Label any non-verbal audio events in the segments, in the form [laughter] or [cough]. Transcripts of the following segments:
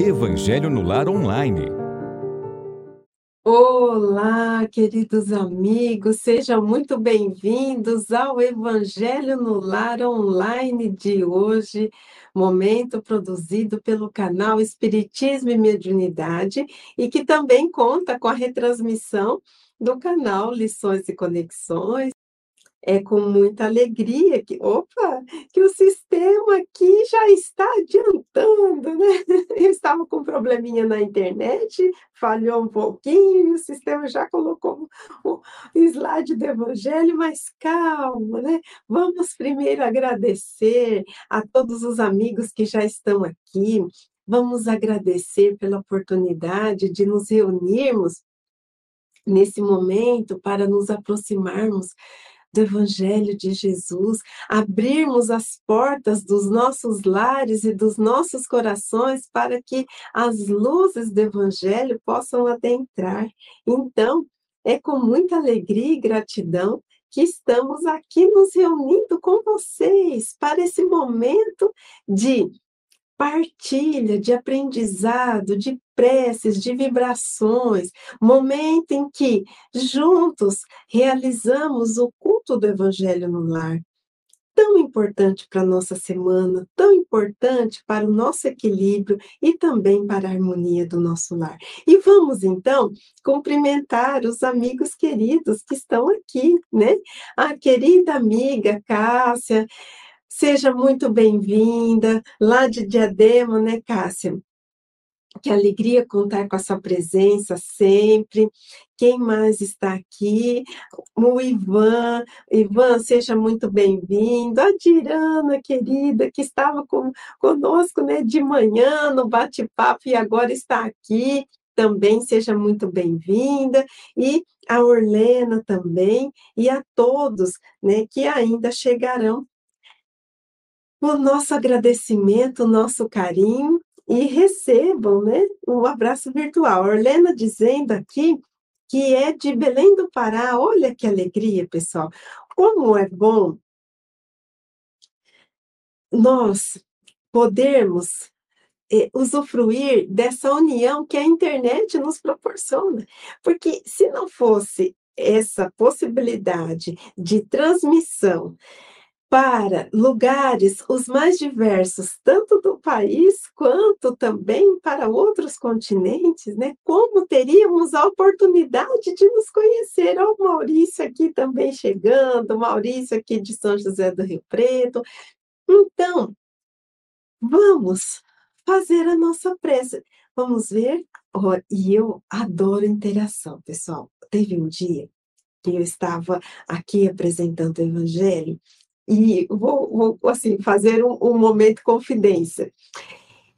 Evangelho no Lar Online. Olá, queridos amigos, sejam muito bem-vindos ao Evangelho no Lar Online de hoje, momento produzido pelo canal Espiritismo e Mediunidade e que também conta com a retransmissão do canal Lições e Conexões é com muita alegria que, opa, que o sistema aqui já está adiantando, né? [laughs] Eu estava com um probleminha na internet, falhou um pouquinho, e o sistema já colocou o slide do evangelho, mas calma, né? Vamos primeiro agradecer a todos os amigos que já estão aqui, vamos agradecer pela oportunidade de nos reunirmos nesse momento para nos aproximarmos do Evangelho de Jesus, abrirmos as portas dos nossos lares e dos nossos corações para que as luzes do Evangelho possam adentrar. Então, é com muita alegria e gratidão que estamos aqui nos reunindo com vocês para esse momento de partilha, de aprendizado, de preces, de vibrações, momento em que juntos realizamos o culto do Evangelho no lar. Tão importante para a nossa semana, tão importante para o nosso equilíbrio e também para a harmonia do nosso lar. E vamos então cumprimentar os amigos queridos que estão aqui, né? A querida amiga Cássia, seja muito bem-vinda, lá de Diadema, né, Cássia? Que alegria contar com a sua presença sempre. Quem mais está aqui? O Ivan. Ivan, seja muito bem-vindo. A Dirana, querida, que estava com, conosco né, de manhã no bate-papo e agora está aqui. Também seja muito bem-vinda. E a Orlena também. E a todos né, que ainda chegarão o nosso agradecimento, o nosso carinho e recebam né, um abraço virtual. Orlena dizendo aqui que é de Belém do Pará. Olha que alegria, pessoal. Como é bom nós podermos eh, usufruir dessa união que a internet nos proporciona. Porque se não fosse essa possibilidade de transmissão, para lugares os mais diversos, tanto do país quanto também para outros continentes, né? Como teríamos a oportunidade de nos conhecer? Olha o Maurício aqui também chegando, Maurício aqui de São José do Rio Preto. Então, vamos fazer a nossa prece. Vamos ver? Oh, e eu adoro interação, pessoal. Teve um dia que eu estava aqui apresentando o Evangelho e vou, vou assim, fazer um, um momento confidência.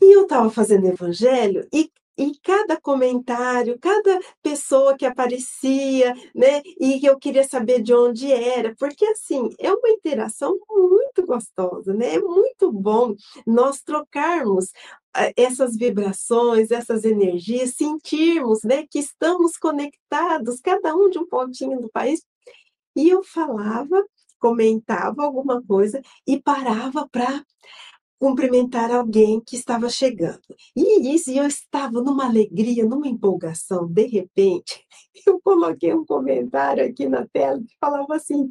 E eu estava fazendo evangelho e e cada comentário, cada pessoa que aparecia, né? E eu queria saber de onde era, porque assim, é uma interação muito gostosa, né? É muito bom nós trocarmos ah, essas vibrações, essas energias, sentirmos, né, que estamos conectados, cada um de um pontinho do país. E eu falava comentava alguma coisa e parava para cumprimentar alguém que estava chegando. E isso, eu estava numa alegria, numa empolgação, de repente, [laughs] eu coloquei um comentário aqui na tela que falava assim: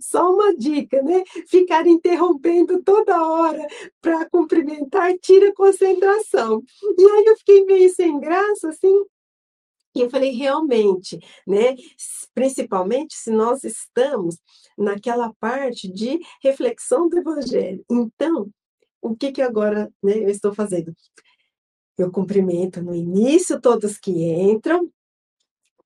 só uma dica, né? Ficar interrompendo toda hora para cumprimentar tira concentração. E aí eu fiquei meio sem graça, assim, e eu falei, realmente, né? Principalmente se nós estamos naquela parte de reflexão do Evangelho. Então, o que que agora né, eu estou fazendo? Eu cumprimento no início todos que entram,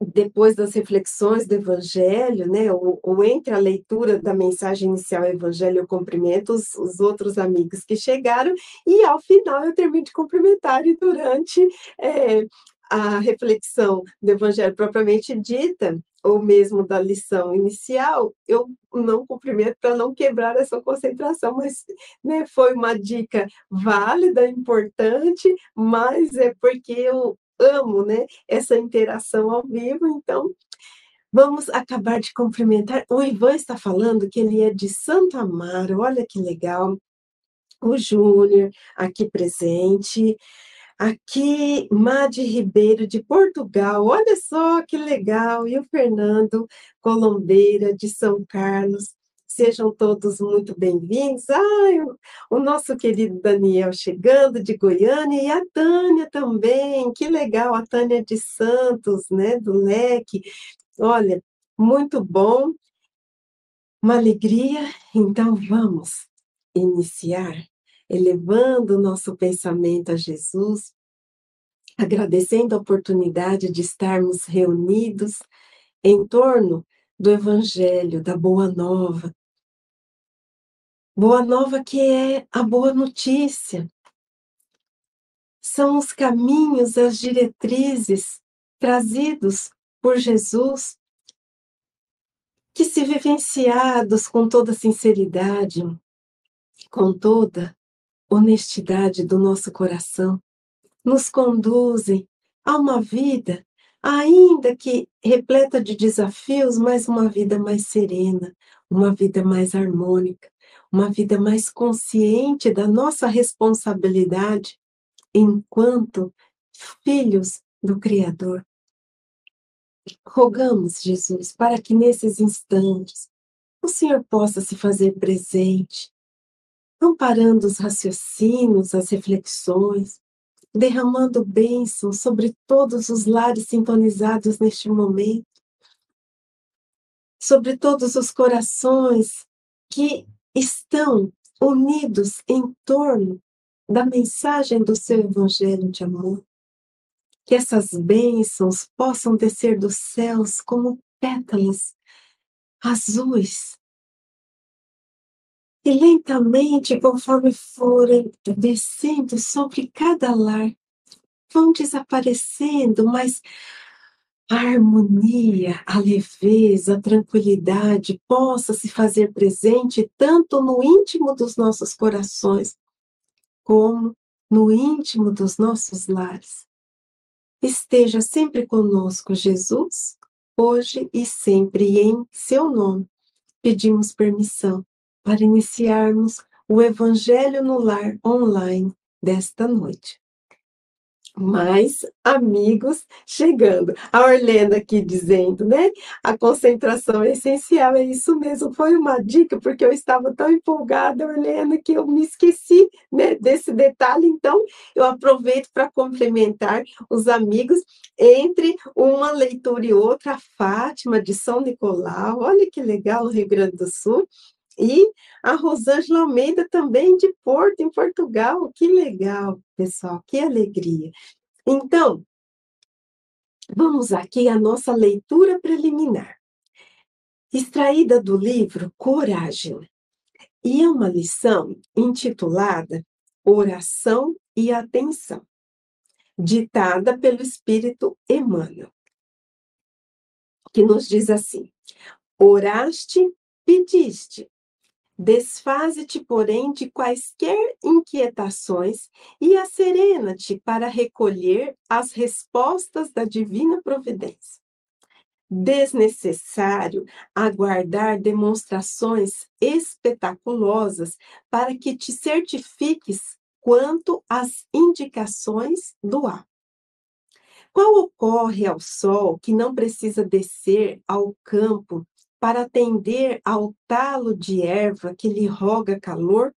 depois das reflexões do Evangelho, né, ou, ou, entre a leitura da mensagem inicial ao Evangelho, eu cumprimento os, os, outros amigos que chegaram, e ao final eu termino de cumprimentar, e durante é, a reflexão do Evangelho propriamente dita, ou mesmo da lição inicial, eu não cumprimento para não quebrar essa concentração, mas né, foi uma dica válida, importante, mas é porque eu amo né, essa interação ao vivo, então vamos acabar de cumprimentar. O Ivan está falando que ele é de Santo Amaro, olha que legal. O Júnior aqui presente Aqui, Madi Ribeiro, de Portugal, olha só que legal, e o Fernando Colombeira, de São Carlos, sejam todos muito bem-vindos. Ai, o, nosso querido Daniel chegando de Goiânia, e a Tânia também, que legal, a Tânia de Santos, né, do Leque. Olha, muito bom, uma alegria, então vamos iniciar elevando o nosso pensamento a Jesus, agradecendo a oportunidade de estarmos reunidos em torno do Evangelho, da Boa Nova. Boa Nova que é a boa notícia. São os caminhos, as diretrizes trazidos por Jesus, que se vivenciados com toda sinceridade, com toda honestidade do nosso coração, nos conduzem a uma vida, ainda que repleta de desafios, mas uma vida mais serena, uma vida mais harmônica, uma vida mais consciente da nossa responsabilidade enquanto filhos do Criador. Rogamos, Jesus, para que nesses instantes o Senhor possa se fazer presente, amparando os raciocínios, as reflexões, derramando bênçãos sobre todos os lares sintonizados neste momento, sobre todos os corações que estão unidos em torno da mensagem do seu evangelho de amor. Que essas bênçãos possam descer dos céus como pétalas azuis e lentamente, conforme forem descendo sobre cada lar, vão desaparecendo, mas a harmonia, a leveza, a tranquilidade possa se fazer presente tanto no íntimo dos nossos corações, como no íntimo dos nossos lares. Esteja sempre conosco, Jesus, hoje e sempre, e em seu nome pedimos permissão para iniciarmos o Evangelho no Lar online desta noite. Mais amigos chegando. A Orlena aqui dizendo, né? A concentração é essencial, é isso mesmo. Foi uma dica, porque eu estava tão empolgada, Orlena, que eu me esqueci né, desse detalhe. Então, eu aproveito para complementar os amigos entre uma leitura e outra. A Fátima de São Nicolau, olha que legal, no Rio Grande do Sul e a Rosângela Almeida também de Porto, em Portugal. Que legal, pessoal, que alegria. Então, vamos aqui à nossa leitura preliminar, extraída do livro Coragem. E é uma lição intitulada Oração e Atenção, ditada pelo Espírito Emmanuel, que nos diz assim: Oraste, pediste, Desfaze-te, porém, de quaisquer inquietações e acerena-te para recolher as respostas da divina providência. Desnecessário aguardar demonstrações espetaculosas para que te certifiques quanto às indicações do ar. Qual ocorre ao sol que não precisa descer ao campo para atender ao talo de erva que lhe roga calor,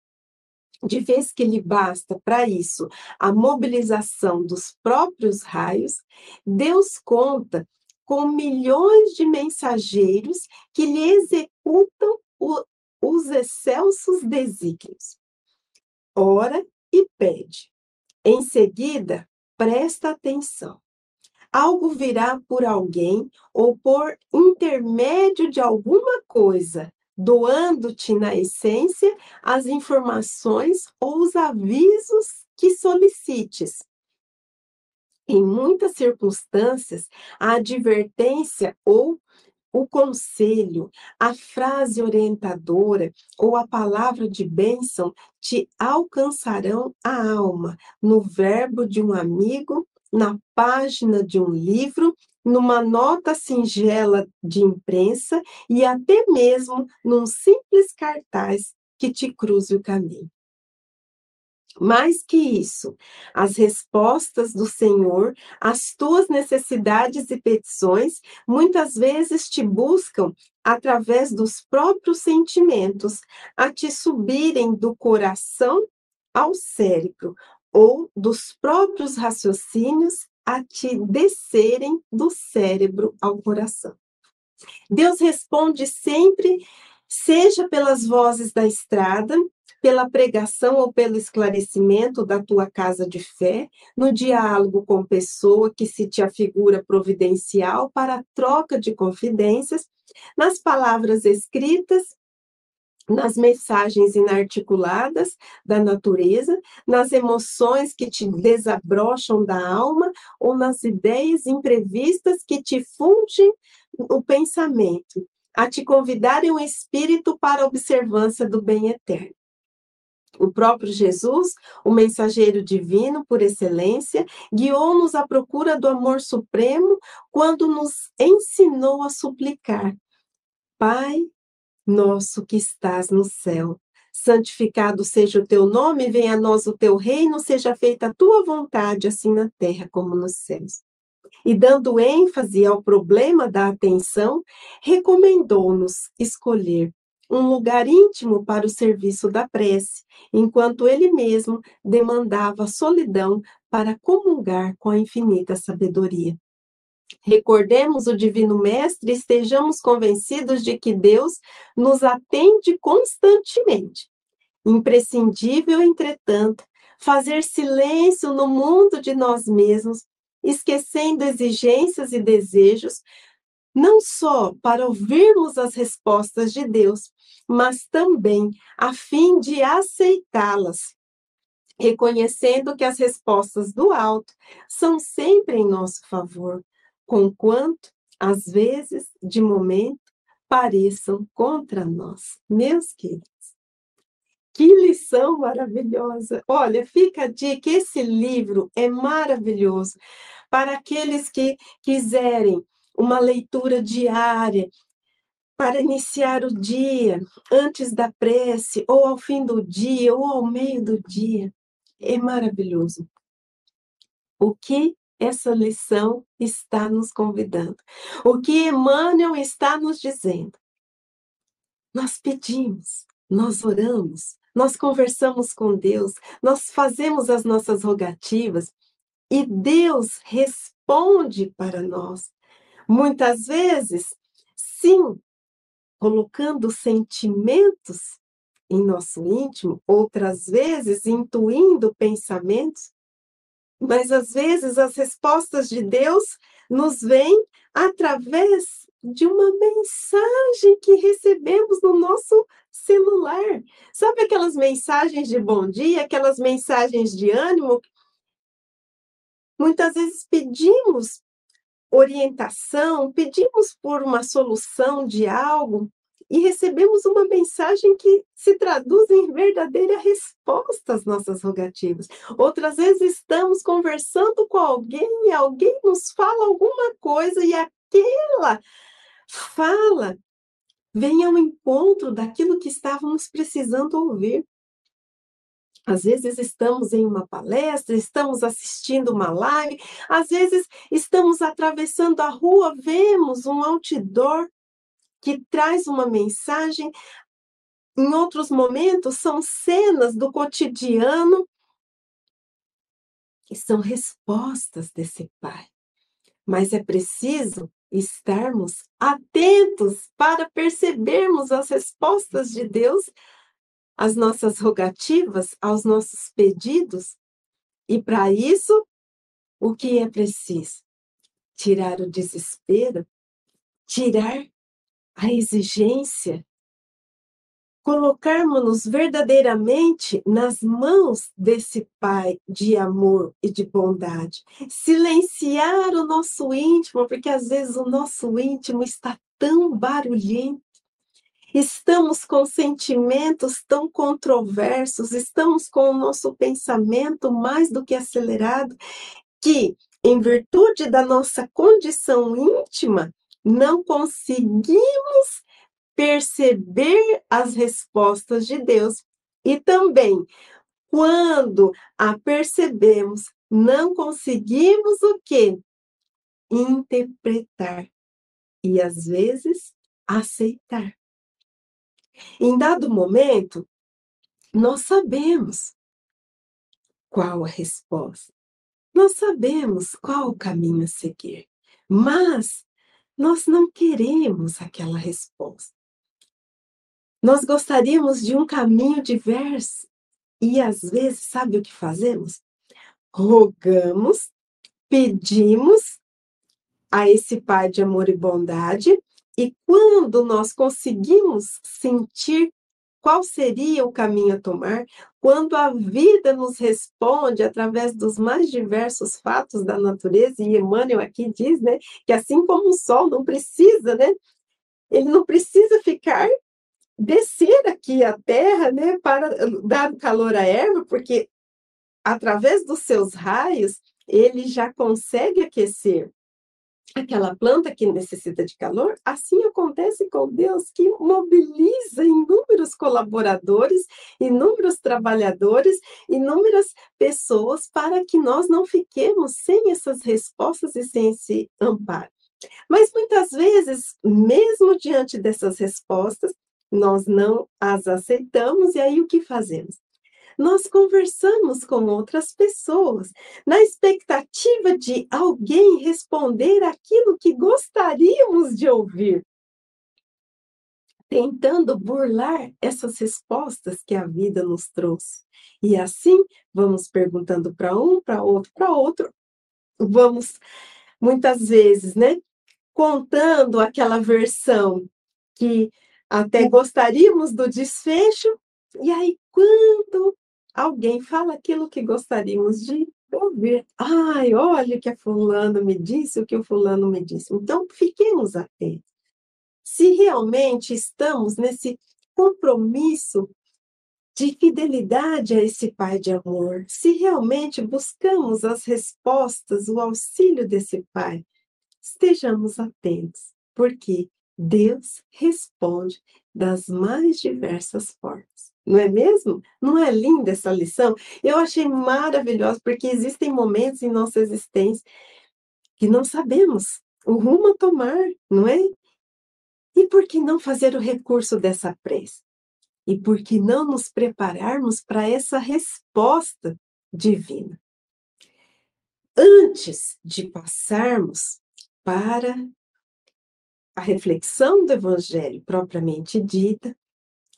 de vez que lhe basta para isso a mobilização dos próprios raios, Deus conta com milhões de mensageiros que lhe executam o, os excelsos desígnios. Ora e pede. Em seguida, presta atenção algo virá por alguém ou por intermédio de alguma coisa, doando-te na essência as informações ou os avisos que solicites. Em muitas circunstâncias, a advertência ou o conselho, a frase orientadora ou a palavra de bênção te alcançarão a alma no verbo de um amigo na página de um livro, numa nota singela de imprensa e até mesmo num simples cartaz que te cruze o caminho. Mais que isso, as respostas do Senhor às tuas necessidades e petições muitas vezes te buscam através dos próprios sentimentos, a te subirem do coração ao cérebro, ou dos próprios raciocínios a te descerem do cérebro ao coração. Deus responde sempre, seja pelas vozes da estrada, pela pregação ou pelo esclarecimento da tua casa de fé, no diálogo com pessoa que se te afigura providencial para a troca de confidências, nas palavras escritas nas mensagens inarticuladas da natureza, nas emoções que te desabrocham da alma ou nas ideias imprevistas que te fundem o pensamento, a te convidarem o espírito para a observância do bem eterno. O próprio Jesus, o mensageiro divino por excelência, guiou-nos à procura do amor supremo quando nos ensinou a suplicar: Pai nosso que estás no céu, santificado seja o teu nome, venha a nós o teu reino, seja feita a tua vontade, assim na terra como nos céus. E dando ênfase ao problema da atenção, recomendou-nos escolher um lugar íntimo para o serviço da prece, enquanto ele mesmo demandava solidão para comungar com a infinita sabedoria. Recordemos o Divino Mestre e estejamos convencidos de que Deus nos atende constantemente. Imprescindível, entretanto, fazer silêncio no mundo de nós mesmos, esquecendo exigências e desejos, não só para ouvirmos as respostas de Deus, mas também a fim de aceitá-las, reconhecendo que as respostas do alto são sempre em nosso favor, conquanto, às vezes, de momento, pareçam contra nós. Meus queridos, que lição maravilhosa! Olha, fica a dica: esse livro é maravilhoso para aqueles que quiserem uma leitura diária, para iniciar o dia, antes da prece, ou ao fim do dia, ou ao meio do dia. É maravilhoso. O que essa lição está nos convidando. O que Emmanuel está nos dizendo? Nós pedimos, nós oramos, nós conversamos com Deus, nós fazemos as nossas rogativas e Deus responde para nós. Muitas vezes, sim, colocando sentimentos em nosso íntimo, outras vezes intuindo pensamentos, mas às vezes as respostas de Deus nos vêm através de uma mensagem que recebemos no nosso celular. Sabe aquelas mensagens de bom dia, aquelas mensagens de ânimo? Muitas vezes pedimos orientação, pedimos por uma solução de algo, e recebemos uma mensagem que se traduz em verdadeira resposta às nossas rogativas. Outras vezes estamos conversando com alguém e alguém nos fala alguma coisa e aquela fala vem ao encontro daquilo que estávamos precisando ouvir. Às vezes estamos em uma palestra, estamos assistindo uma live, às vezes estamos atravessando a rua, vemos um outdoor que traz uma mensagem. Em outros momentos, são cenas do cotidiano que são respostas desse Pai. Mas é preciso estarmos atentos para percebermos as respostas de Deus às nossas rogativas, aos nossos pedidos. E para isso, o que é preciso? Tirar o desespero, tirar a exigência, colocarmos-nos verdadeiramente nas mãos desse Pai de amor e de bondade. Silenciar o nosso íntimo, porque às vezes o nosso íntimo está tão barulhento. Estamos com sentimentos tão controversos, estamos com o nosso pensamento mais do que acelerado, que, em virtude da nossa condição íntima, não conseguimos perceber as respostas de Deus. E também, quando a percebemos, não conseguimos o quê? Interpretar e às vezes aceitar. Em dado momento, nós sabemos qual a resposta. Nós sabemos qual o caminho a seguir, mas nós não queremos aquela resposta. Nós gostaríamos de um caminho diverso e às vezes, sabe o que fazemos? Rogamos, pedimos a esse Pai de amor e bondade, e quando nós conseguimos sentir qual seria o caminho a tomar, quando a vida nos responde através dos mais diversos fatos da natureza, e Emmanuel aqui diz, né, que assim como o sol não precisa, né, ele não precisa ficar descer aqui a terra, né, para dar calor à erva, porque através dos seus raios ele já consegue aquecer aquela planta que necessita de calor, assim acontece com Deus que mobiliza inúmeros colaboradores, inúmeros trabalhadores, inúmeras pessoas para que nós não fiquemos sem essas respostas e sem esse amparo. Mas muitas vezes, mesmo diante dessas respostas, nós não as aceitamos, e aí o que fazemos? Nós conversamos com outras pessoas, na expectativa de alguém responder aquilo que gostaríamos de ouvir, tentando burlar essas respostas que a vida nos trouxe. E assim, vamos perguntando para um, para outro, para outro, vamos muitas vezes, né, contando aquela versão que até gostaríamos do desfecho, e aí, quando alguém fala aquilo que gostaríamos de ouvir, ai, olha o que a fulano me disse, o que o fulano me disse. Então, fiquemos atentos. Se realmente estamos nesse compromisso de fidelidade a esse Pai de amor, se realmente buscamos as respostas, o auxílio desse Pai, estejamos atentos, porque Deus responde das mais diversas formas. Não é mesmo? Não é linda essa lição? Eu achei maravilhosa, porque existem momentos em nossa existência que não sabemos o rumo a tomar, não é? E por que não fazer o recurso dessa prece? E por que não nos prepararmos para essa resposta divina? Antes de passarmos para a reflexão do Evangelho propriamente dita,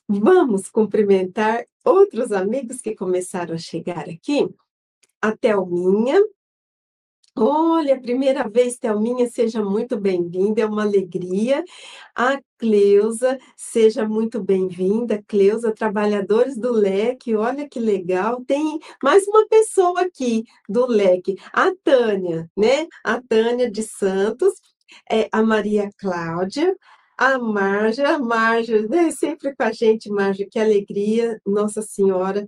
vamos cumprimentar outros amigos que começaram a chegar aqui. A Thelminha. Olha, primeira vez, Thelminha, seja muito bem-vinda, é uma alegria. A Cleusa, seja muito bem-vinda. Cleusa, trabalhadores do leque, olha que legal. Tem mais uma pessoa aqui do leque, a Tânia, né? A Tânia de Santos é, a Maria Cláudia, a Marja, a Marja, né, sempre com a gente, Marja, que alegria, Nossa Senhora,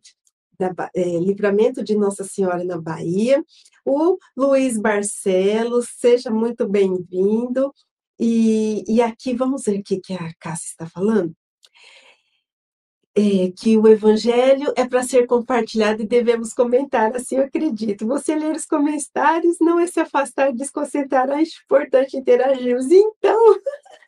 da, é, Livramento de Nossa Senhora na Bahia, o Luiz Barcelos, seja muito bem-vindo, e, e aqui, vamos ver o que, que a Cássia está falando? é, que o evangelho é para ser compartilhado e devemos comentar, assim eu acredito. Você ler os comentários não é se afastar, desconcentrar, é importante interagirmos. Então, [laughs]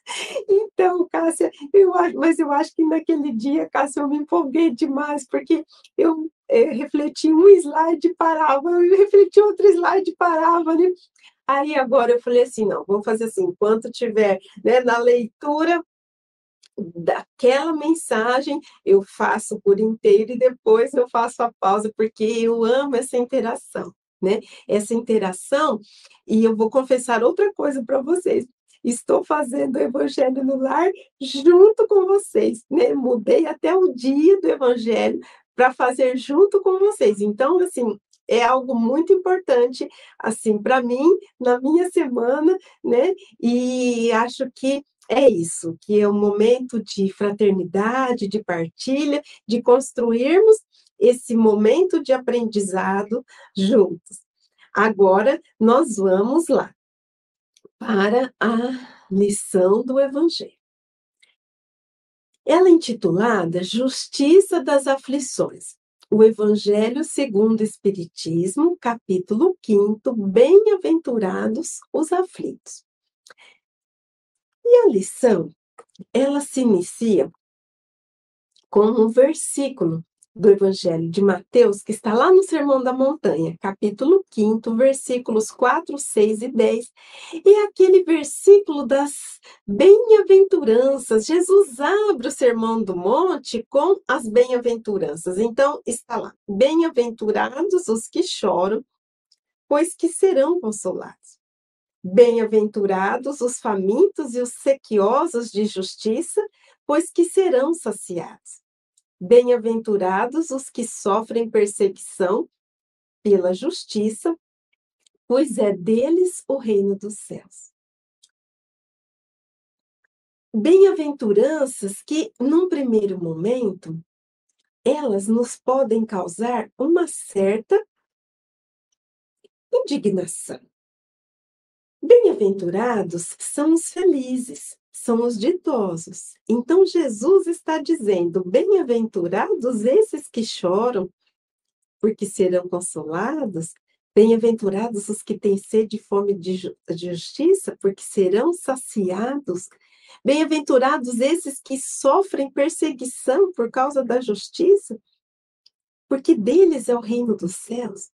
então, Cássia, eu mas eu acho que naquele dia, Cássia, eu me empolguei demais, porque eu é, refleti um slide e parava, eu refleti outro slide e parava, né? Aí agora eu falei assim, não, vamos fazer assim, enquanto tiver né, na leitura, daquela mensagem eu faço por inteiro e depois eu faço a pausa, porque eu amo essa interação, né? Essa interação, e eu vou confessar outra coisa para vocês. Estou fazendo o Evangelho no Lar junto com vocês, né? Mudei até o dia do Evangelho para fazer junto com vocês. Então, assim, é algo muito importante, assim, para mim, na minha semana, né? E acho que é isso, que é um momento de fraternidade, de partilha, de construirmos esse momento de aprendizado juntos. Agora, nós vamos lá para a lição do Evangelho. Ela é intitulada Justiça das Aflições. o Evangelho segundo o Espiritismo, capítulo 5, Bem-aventurados os aflitos. E a lição, ela se inicia com um versículo do Evangelho de Mateus, que está lá no Sermão da Montanha, capítulo 5, versículos 4, 6 e 10. E é aquele versículo das bem-aventuranças. Jesus abre o Sermão do Monte com as bem-aventuranças. Então, está lá: Bem-aventurados os que choram, pois que serão consolados. Bem-aventurados os famintos e os sequiosos de justiça, pois que serão saciados. Bem-aventurados os que sofrem perseguição pela justiça, pois é deles o reino dos céus. Bem-aventuranças que, num primeiro momento, elas nos podem causar uma certa indignação. Bem-aventurados são os felizes, são os ditosos. Então, Jesus está dizendo: bem-aventurados esses que choram, porque serão consolados. Bem-aventurados os que têm sede e fome de, ju de justiça, porque serão saciados. Bem-aventurados esses que sofrem perseguição por causa da justiça, porque deles é o reino dos céus.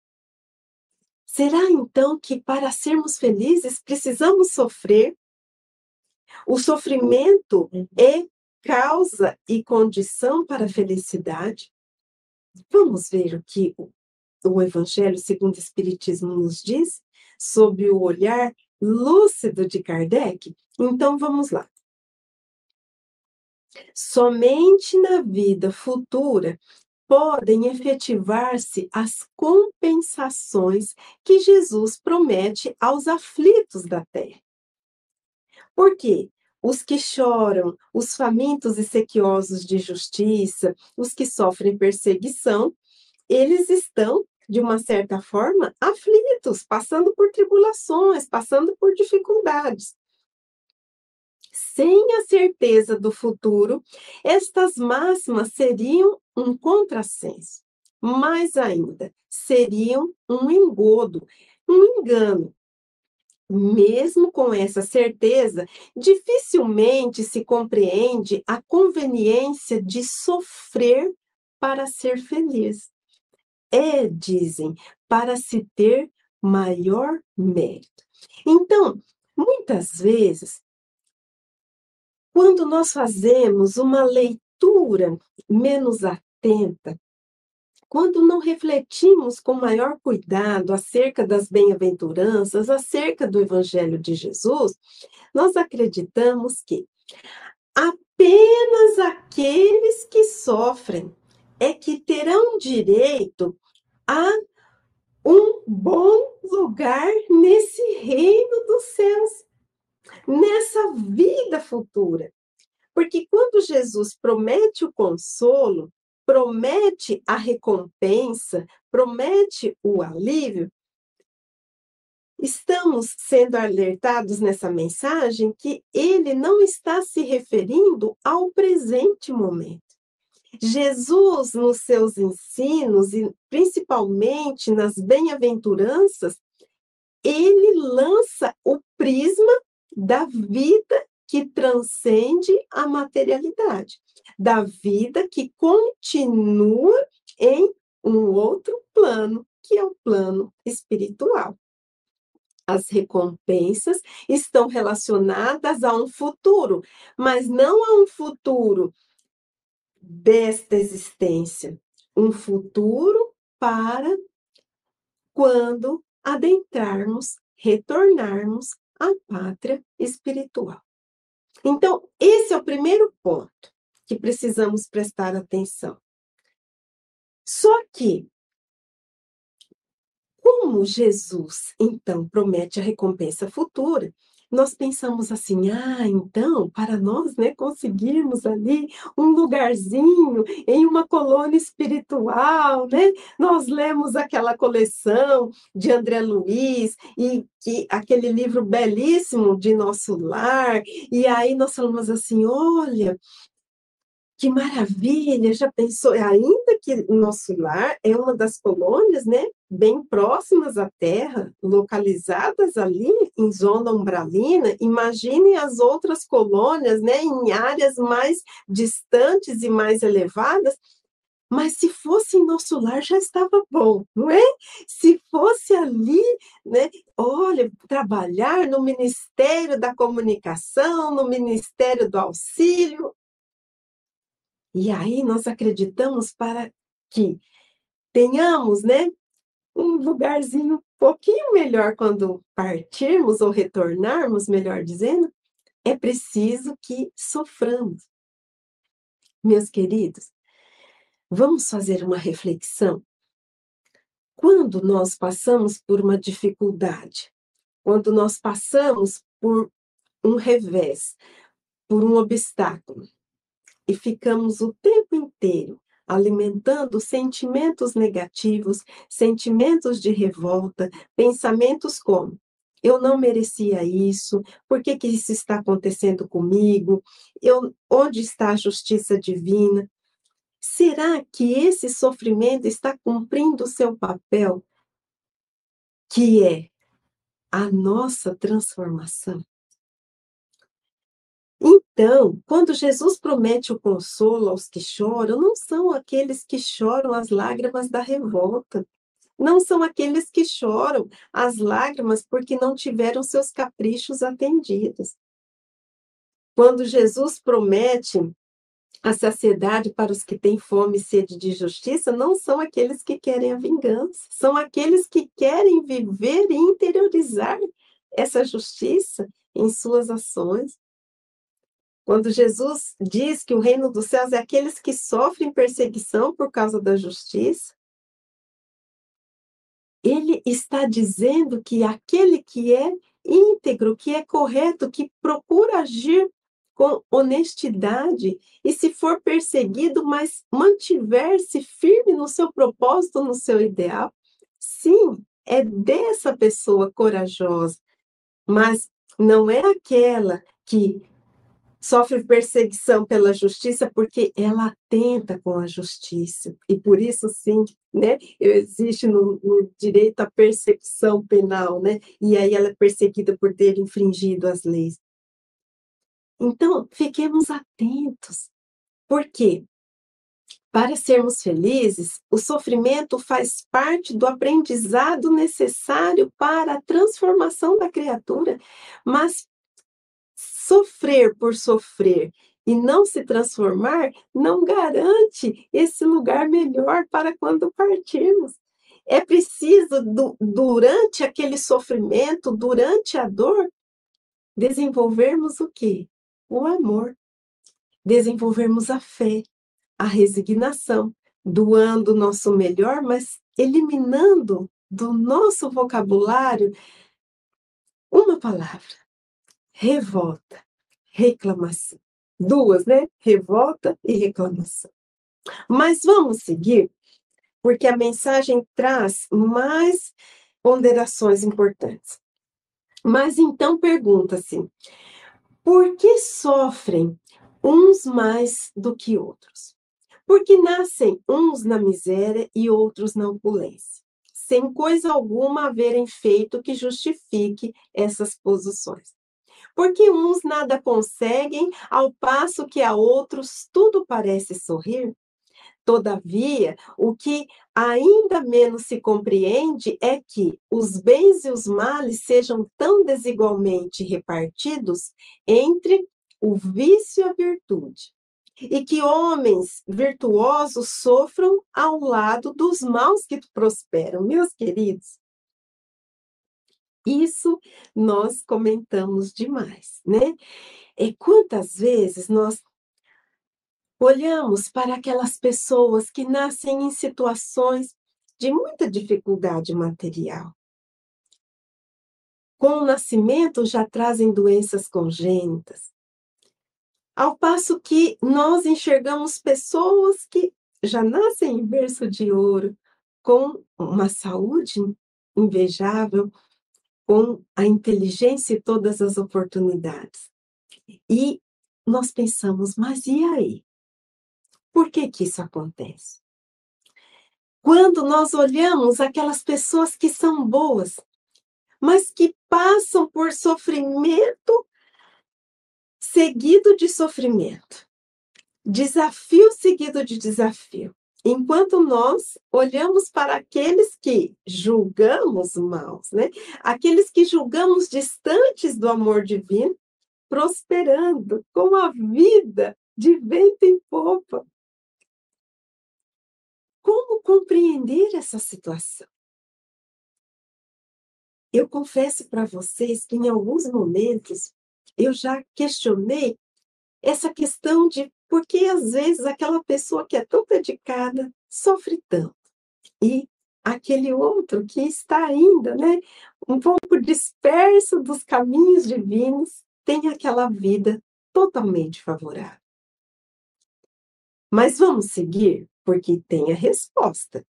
Será então que para sermos felizes precisamos sofrer? O sofrimento é causa e condição para a felicidade. Vamos ver o que o Evangelho segundo o Espiritismo nos diz sobre o olhar lúcido de Kardec? Então vamos lá. Somente na vida futura podem efetivar-se as compensações que Jesus promete aos aflitos da terra. Por quê? Os que choram, os famintos e sequiosos de justiça, os que sofrem perseguição, eles estão, de uma certa forma, aflitos, passando por tribulações, passando por dificuldades. Sem a certeza do futuro, estas máximas seriam um contrassenso. Mais ainda, seriam um engodo, um engano, mesmo com essa certeza, dificilmente se compreende a conveniência de sofrer para ser feliz. É, dizem, para se ter maior mérito. Então, muitas vezes, quando nós fazemos uma leitura menos atenta quando não refletimos com maior cuidado acerca das bem-aventuranças, acerca do Evangelho de Jesus, nós acreditamos que apenas aqueles que sofrem é que terão direito a um bom lugar nesse reino dos céus, nessa vida futura. Porque quando Jesus promete o consolo, promete a recompensa, promete o alívio, estamos sendo alertados nessa mensagem que ele não está se referindo ao presente momento. Jesus, nos seus ensinos, e principalmente nas bem-aventuranças, ele lança o prisma da vida que transcende a materialidade da vida que continua em um outro plano, que é o plano espiritual. As recompensas estão relacionadas a um futuro, mas não a um futuro desta existência, um futuro para quando adentrarmos, retornarmos à pátria espiritual. Então, esse é o primeiro ponto que precisamos prestar atenção. Só que, como Jesus, então, promete a recompensa futura, nós pensamos assim, ah, então, para nós, né, conseguirmos ali um lugarzinho em uma colônia espiritual, né, nós lemos aquela coleção de André Luiz e que, aquele livro belíssimo de Nosso Lar, e aí nós falamos assim, olha, Que maravilha! Já pensou? Ainda que nosso lar é uma das colônias, né, bem próximas à Terra, localizadas ali em zona umbralina, imagine as outras colônias, né, em áreas mais distantes e mais elevadas, mas se fosse em nosso lar já estava bom, não é? Se fosse ali, né? Olha, trabalhar no Ministério da Comunicação, no Ministério do Auxílio, e aí nós acreditamos para que tenhamos, né, um lugarzinho um pouquinho melhor quando partirmos ou retornarmos, melhor dizendo, é preciso que soframos. Meus queridos, vamos fazer uma reflexão. Quando nós passamos por uma dificuldade, quando nós passamos por um revés, por um obstáculo, e ficamos o tempo inteiro alimentando sentimentos negativos, sentimentos de revolta, pensamentos como eu não merecia isso, por que, que isso está acontecendo comigo? Eu, onde está a justiça divina? Será que esse sofrimento está cumprindo o seu papel, que é a nossa transformação? Então, quando Jesus promete o consolo aos que choram, não são aqueles que choram as lágrimas da revolta, não são aqueles que choram as lágrimas porque não tiveram seus caprichos atendidos. Quando Jesus promete a saciedade para os que têm fome e sede de justiça, não são aqueles que querem a vingança, são aqueles que querem viver e interiorizar essa justiça em suas ações. Quando Jesus diz que o reino dos céus é aqueles que sofrem perseguição por causa da justiça, ele está dizendo que aquele que é íntegro, que é correto, que procura agir com honestidade e se for perseguido, mas mantiver-se firme no seu propósito, no seu ideal, sim, é dessa pessoa corajosa, mas não é aquela que sofre perseguição pela justiça porque ela atenta com a justiça. E por isso, sim, né, existe no, no, direito a persecução penal, né? E aí ela é perseguida por ter infringido as leis. Então, fiquemos atentos. Por quê? Para sermos felizes, o sofrimento faz parte do aprendizado necessário para a transformação da criatura, mas sofrer por sofrer e não se transformar não garante esse lugar melhor para quando partirmos. É preciso, do, durante aquele sofrimento, durante a dor, desenvolvermos o quê? O amor. Desenvolvermos a fé, a resignação, doando o nosso melhor, mas eliminando do nosso vocabulário uma palavra, revolta, reclamação. Duas, né? Revolta e reclamação. Mas vamos seguir, porque a mensagem traz mais ponderações importantes. Mas então pergunta-se: por que sofrem uns mais do que outros? Porque nascem uns na miséria e outros na opulência, sem coisa alguma haverem feito que justifique essas posições porque uns nada conseguem, ao passo que a outros tudo parece sorrir. Todavia, o que ainda menos se compreende é que os bens e os males sejam tão desigualmente repartidos entre o vício e a virtude, e que homens virtuosos sofram ao lado dos maus que prosperam. Meus queridos, isso nós comentamos demais, né? E quantas vezes nós olhamos para aquelas pessoas que nascem em situações de muita dificuldade material. Com o nascimento já trazem doenças congênitas. Ao passo que nós enxergamos pessoas que já nascem em berço de ouro, com uma saúde invejável, com a inteligência e todas as oportunidades. E nós pensamos, mas e aí? Por que que isso acontece? Quando nós olhamos aquelas pessoas que são boas, mas que passam por sofrimento seguido de sofrimento, desafio seguido de desafio. Enquanto nós olhamos para aqueles que julgamos maus, né? Aqueles que julgamos distantes do amor divino, prosperando com a vida de vento em popa. Como compreender essa situação? Eu confesso para vocês que em alguns momentos eu já questionei essa questão de por que às vezes aquela pessoa que é tão dedicada sofre tanto e aquele outro que está ainda, né, um pouco disperso dos caminhos divinos, tem aquela vida totalmente favorável. Mas vamos seguir, porque tem a resposta.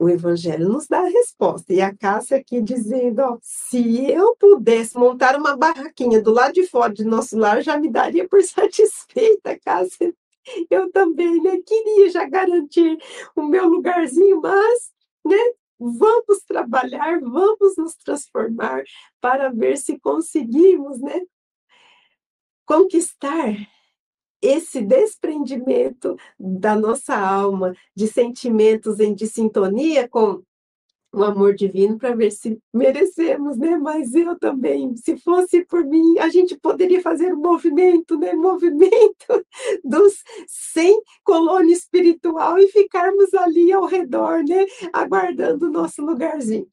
O Evangelho nos dá a resposta. E a Cássia aqui dizendo: ó, se eu pudesse montar uma barraquinha do lado de fora de nosso lar, já me daria por [laughs] satisfeita, Cássia. Eu também, né? Queria já garantir o meu lugarzinho, mas, né? Vamos trabalhar, vamos nos transformar para ver se conseguimos, né? Conquistar esse desprendimento da nossa alma, de sentimentos em de sintonia com o amor divino para ver se merecemos, né? Mas eu também, se fosse por mim, a gente poderia fazer um movimento, né? [laughs] Movimento dos 100 colônia espiritual e ficarmos ali ao redor, né? Aguardando o nosso lugarzinho.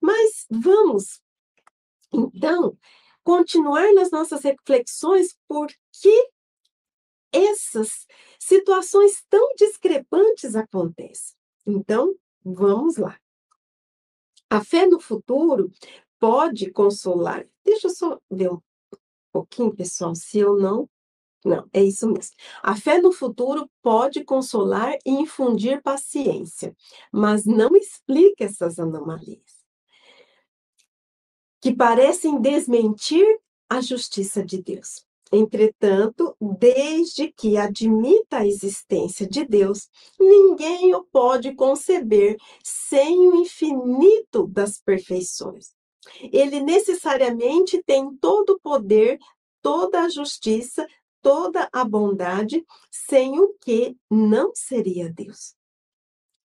Mas vamos, então, continuar nas nossas reflexões por que essas situações tão discrepantes acontecem. Então, vamos lá. A fé no futuro pode consolar. Deixa eu só ver um pouquinho, pessoal, se eu não. Não, é isso mesmo. A fé no futuro pode consolar e infundir paciência, mas não explica essas anomalias que parecem desmentir a justiça de Deus. Entretanto, desde que admita a existência de Deus, ninguém o pode conceber sem o infinito das perfeições. Ele necessariamente tem todo o poder, toda a justiça, toda a bondade, sem o que não seria Deus.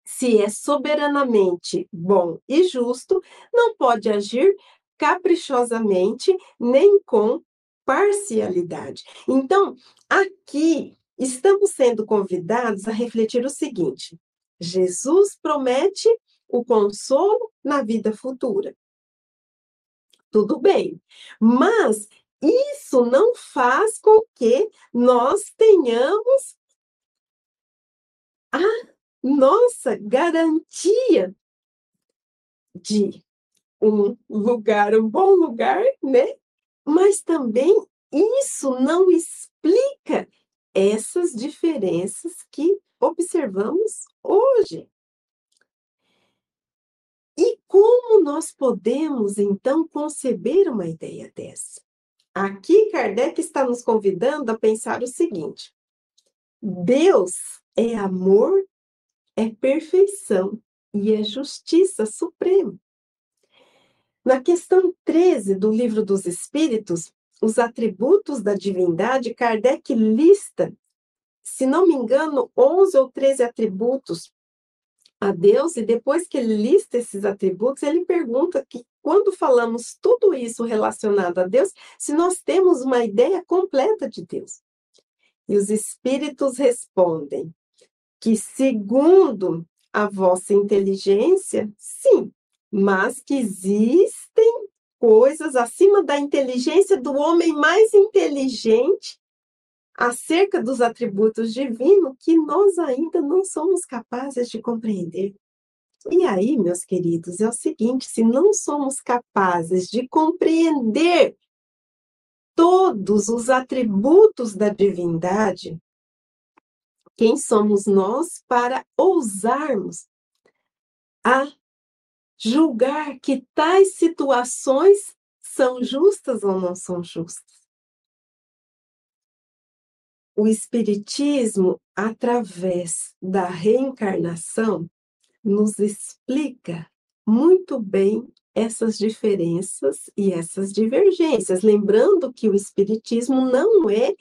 Se é soberanamente bom e justo, não pode agir caprichosamente nem com parcialidade. Então, aqui estamos sendo convidados a refletir o seguinte: Jesus promete o consolo na vida futura. Tudo bem, mas isso não faz com que nós tenhamos a nossa garantia de um lugar, um bom lugar, né? Mas também isso não explica essas diferenças que observamos hoje. E como nós podemos, então, conceber uma ideia dessa? Aqui, Kardec está nos convidando a pensar o seguinte: Deus é amor, é perfeição e é justiça suprema. Na questão 13 do Livro dos Espíritos, os atributos da divindade, Kardec lista, se não me engano, 11 ou 13 atributos a Deus, e depois que ele lista esses atributos, ele pergunta que quando falamos tudo isso relacionado a Deus, se nós temos uma ideia completa de Deus. E os espíritos respondem que, segundo a vossa inteligência, sim, mas que existem coisas acima da inteligência do homem mais inteligente acerca dos atributos divinos que nós ainda não somos capazes de compreender. E aí, meus queridos, é o seguinte: se não somos capazes de compreender todos os atributos da divindade, quem somos nós para ousarmos a julgar que tais situações são justas ou não são justas. o Espiritismo, através da reencarnação, nos explica muito bem essas diferenças e essas divergências. Lembrando que o Espiritismo não é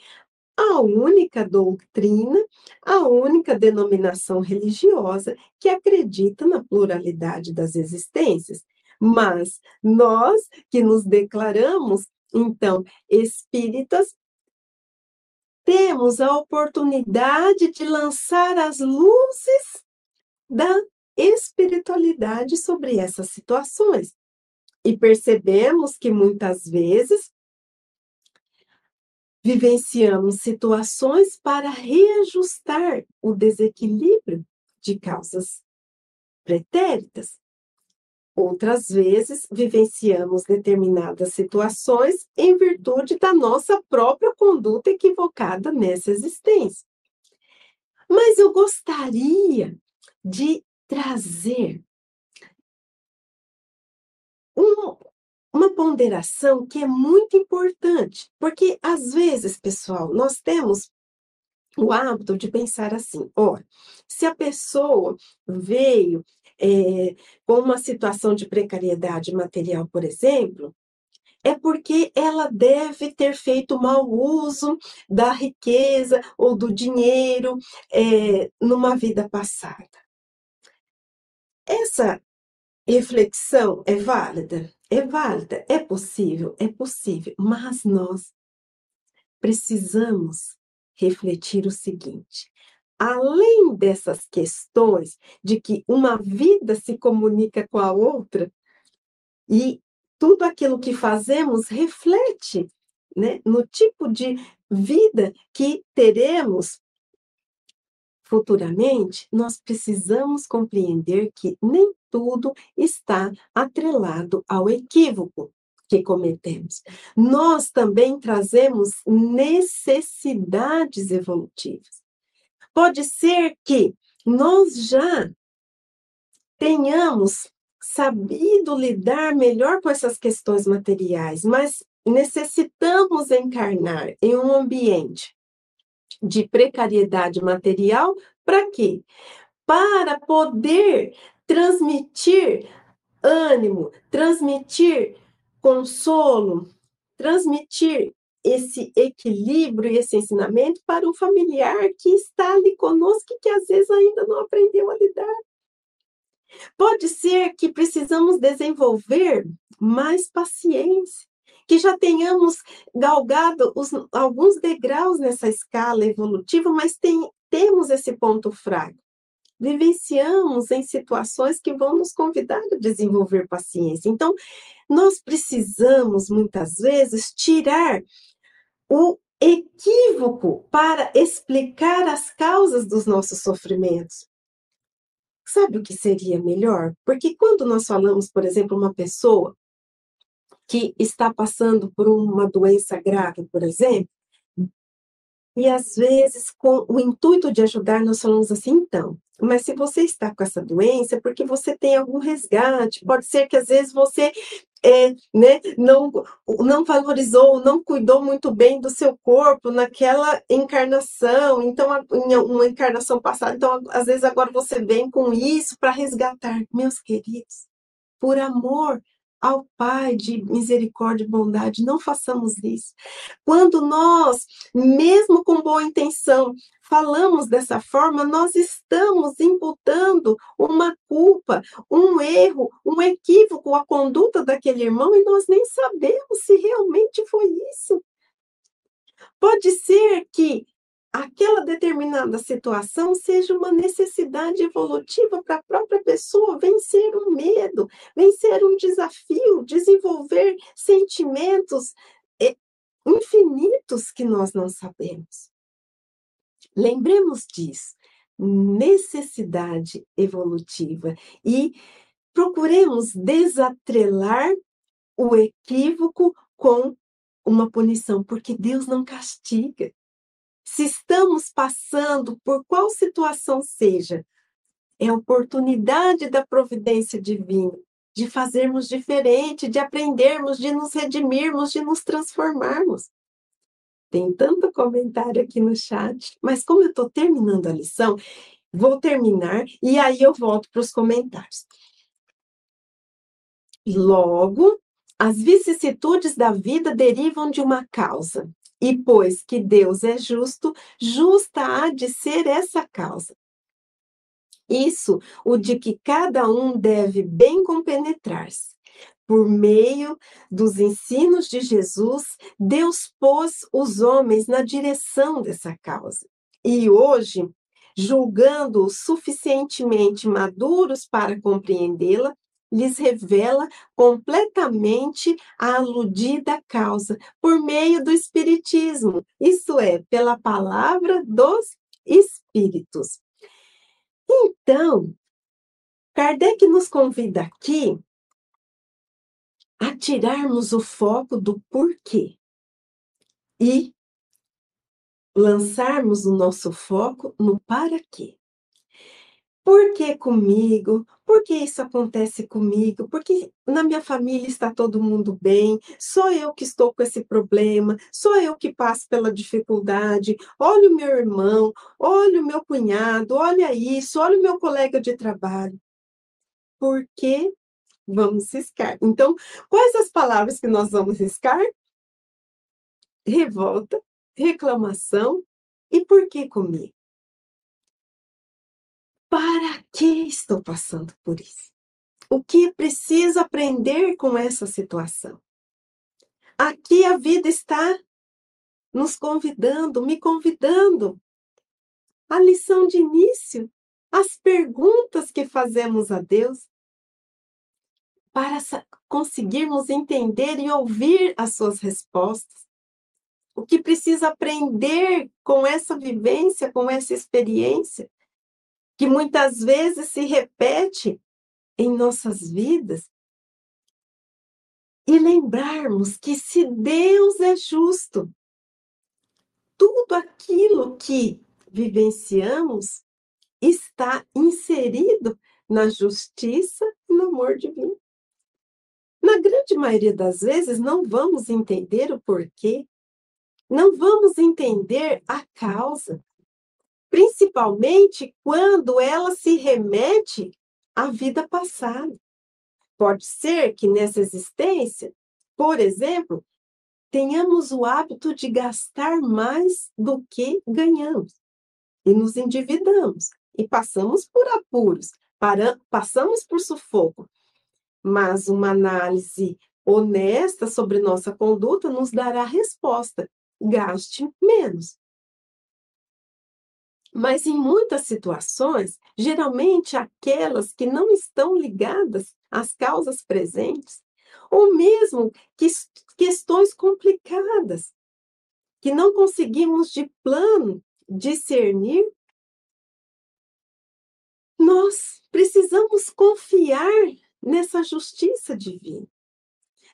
a única doutrina, a única denominação religiosa que acredita na pluralidade das existências. Mas nós que nos declaramos, então, espíritas, temos a oportunidade de lançar as luzes da espiritualidade sobre essas situações. E percebemos que muitas vezes vivenciamos situações para reajustar o desequilíbrio de causas pretéritas. Outras vezes, vivenciamos determinadas situações em virtude da nossa própria conduta equivocada nessa existência. Mas eu gostaria de trazer um, uma ponderação que é muito importante, porque às vezes, pessoal, nós temos o hábito de pensar assim: ó, se a pessoa veio é, com uma situação de precariedade material, por exemplo, é porque ela deve ter feito mau uso da riqueza ou do dinheiro é, numa vida passada. Essa reflexão é válida? É válida, é possível, é possível, mas nós precisamos refletir o seguinte: além dessas questões de que uma vida se comunica com a outra e tudo aquilo que fazemos reflete né, no tipo de vida que teremos futuramente, nós precisamos compreender que nem tudo está atrelado ao equívoco que cometemos. Nós também trazemos necessidades evolutivas. Pode ser que nós já tenhamos sabido lidar melhor com essas questões materiais, mas necessitamos encarnar em um ambiente de precariedade material, para quê? Para poder transmitir ânimo, transmitir consolo, transmitir esse equilíbrio e esse ensinamento para um familiar que está ali conosco e que às vezes ainda não aprendeu a lidar. Pode ser que precisamos desenvolver mais paciência, que já tenhamos galgado os, alguns degraus nessa escala evolutiva, mas tem, temos esse ponto fraco. Vivenciamos em situações que vão nos convidar a desenvolver paciência. Então, nós precisamos, muitas vezes, tirar o equívoco para explicar as causas dos nossos sofrimentos. Sabe o que seria melhor? Porque quando nós falamos, por exemplo, uma pessoa que está passando por uma doença grave, por exemplo, e às vezes, com o intuito de ajudar, nós falamos assim, então, mas se você está com essa doença, é porque você tem algum resgate, pode ser que às vezes você é, né, não, não valorizou, não cuidou muito bem do seu corpo naquela encarnação, então, em uma encarnação passada, então, às vezes agora você vem com isso para resgatar. Meus queridos, por amor ao Pai de misericórdia e bondade. Não façamos isso. Quando nós, mesmo com boa intenção, falamos dessa forma, nós estamos imputando uma culpa, um erro, um equívoco à conduta daquele irmão e nós nem sabemos se realmente foi isso. Pode ser que aquela determinada situação seja uma necessidade evolutiva para a própria pessoa vencer um medo, vencer um desafio, desenvolver sentimentos eh, infinitos que nós não sabemos. Lembremos disso, necessidade evolutiva e procuremos desatrelar o equívoco com uma punição, porque Deus não castiga se estamos passando por qual situação seja, é oportunidade da providência divina de fazermos diferente, de aprendermos, de nos redimirmos, de nos transformarmos. Tem tanto comentário aqui no chat, mas como eu estou terminando a lição, vou terminar e aí eu volto para os comentários. Logo, as vicissitudes da vida derivam de uma causa, e pois que Deus é justo, justa há de ser essa causa. Isso, o de que cada um deve bem compenetrar-se. Por meio dos ensinos de Jesus, Deus pôs os homens na direção dessa causa. E hoje, julgando-os suficientemente maduros para compreendê-la, lhes revela completamente a aludida causa por meio do Espiritismo, isso é, pela palavra dos Espíritos. Então, Kardec nos convida aqui a tirarmos o foco do porquê e lançarmos o nosso foco no para quê. Por que comigo? Por que isso acontece comigo? Porque na minha família está todo mundo bem, sou eu que estou com esse problema, sou eu que passo pela dificuldade. Olha o meu irmão, olha o meu cunhado, olha isso, olha o meu colega de trabalho. Por que vamos riscar? Então, quais as palavras que nós vamos riscar? Revolta, reclamação e por que comigo? Para que estou passando por isso? O que preciso aprender com essa situação? Aqui a vida está nos convidando, me convidando. A lição de início, as perguntas que fazemos a Deus, para conseguirmos entender e ouvir as suas respostas. O que precisa aprender com essa vivência, com essa experiência, que muitas vezes se repete em nossas vidas, e lembrarmos que se Deus é justo, tudo aquilo que vivenciamos está inserido na justiça e no amor divino. Na grande maioria das vezes, não vamos entender o porquê, não vamos entender a causa, principalmente quando ela se remete à vida passada. Pode ser que nessa existência, por exemplo, tenhamos o hábito de gastar mais do que ganhamos e nos endividamos e passamos por apuros, para, passamos por sufoco. Mas uma análise honesta sobre nossa conduta nos dará resposta: gaste menos. Mas em muitas situações, geralmente aquelas que não estão ligadas às causas presentes, ou mesmo que, questões complicadas, que não conseguimos de plano discernir, nós precisamos confiar nessa justiça divina.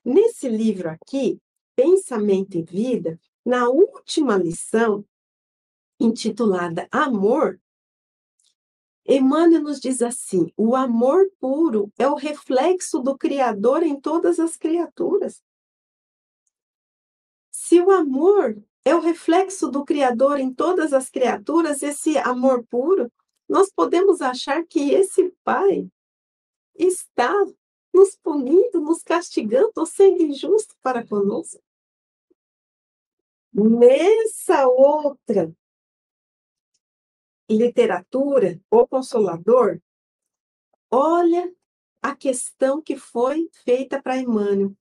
Nesse livro aqui, Pensamento e Vida, na última lição, intitulada Amor, Emmanuel nos diz assim: o amor puro é o reflexo do Criador em todas as criaturas. Se o amor é o reflexo do Criador em todas as criaturas, esse amor puro, nós podemos achar que esse Pai está nos punindo, nos castigando, sendo injusto para conosco. Nessa outra literatura, O Consolador, olha a questão que foi feita para Emmanuel,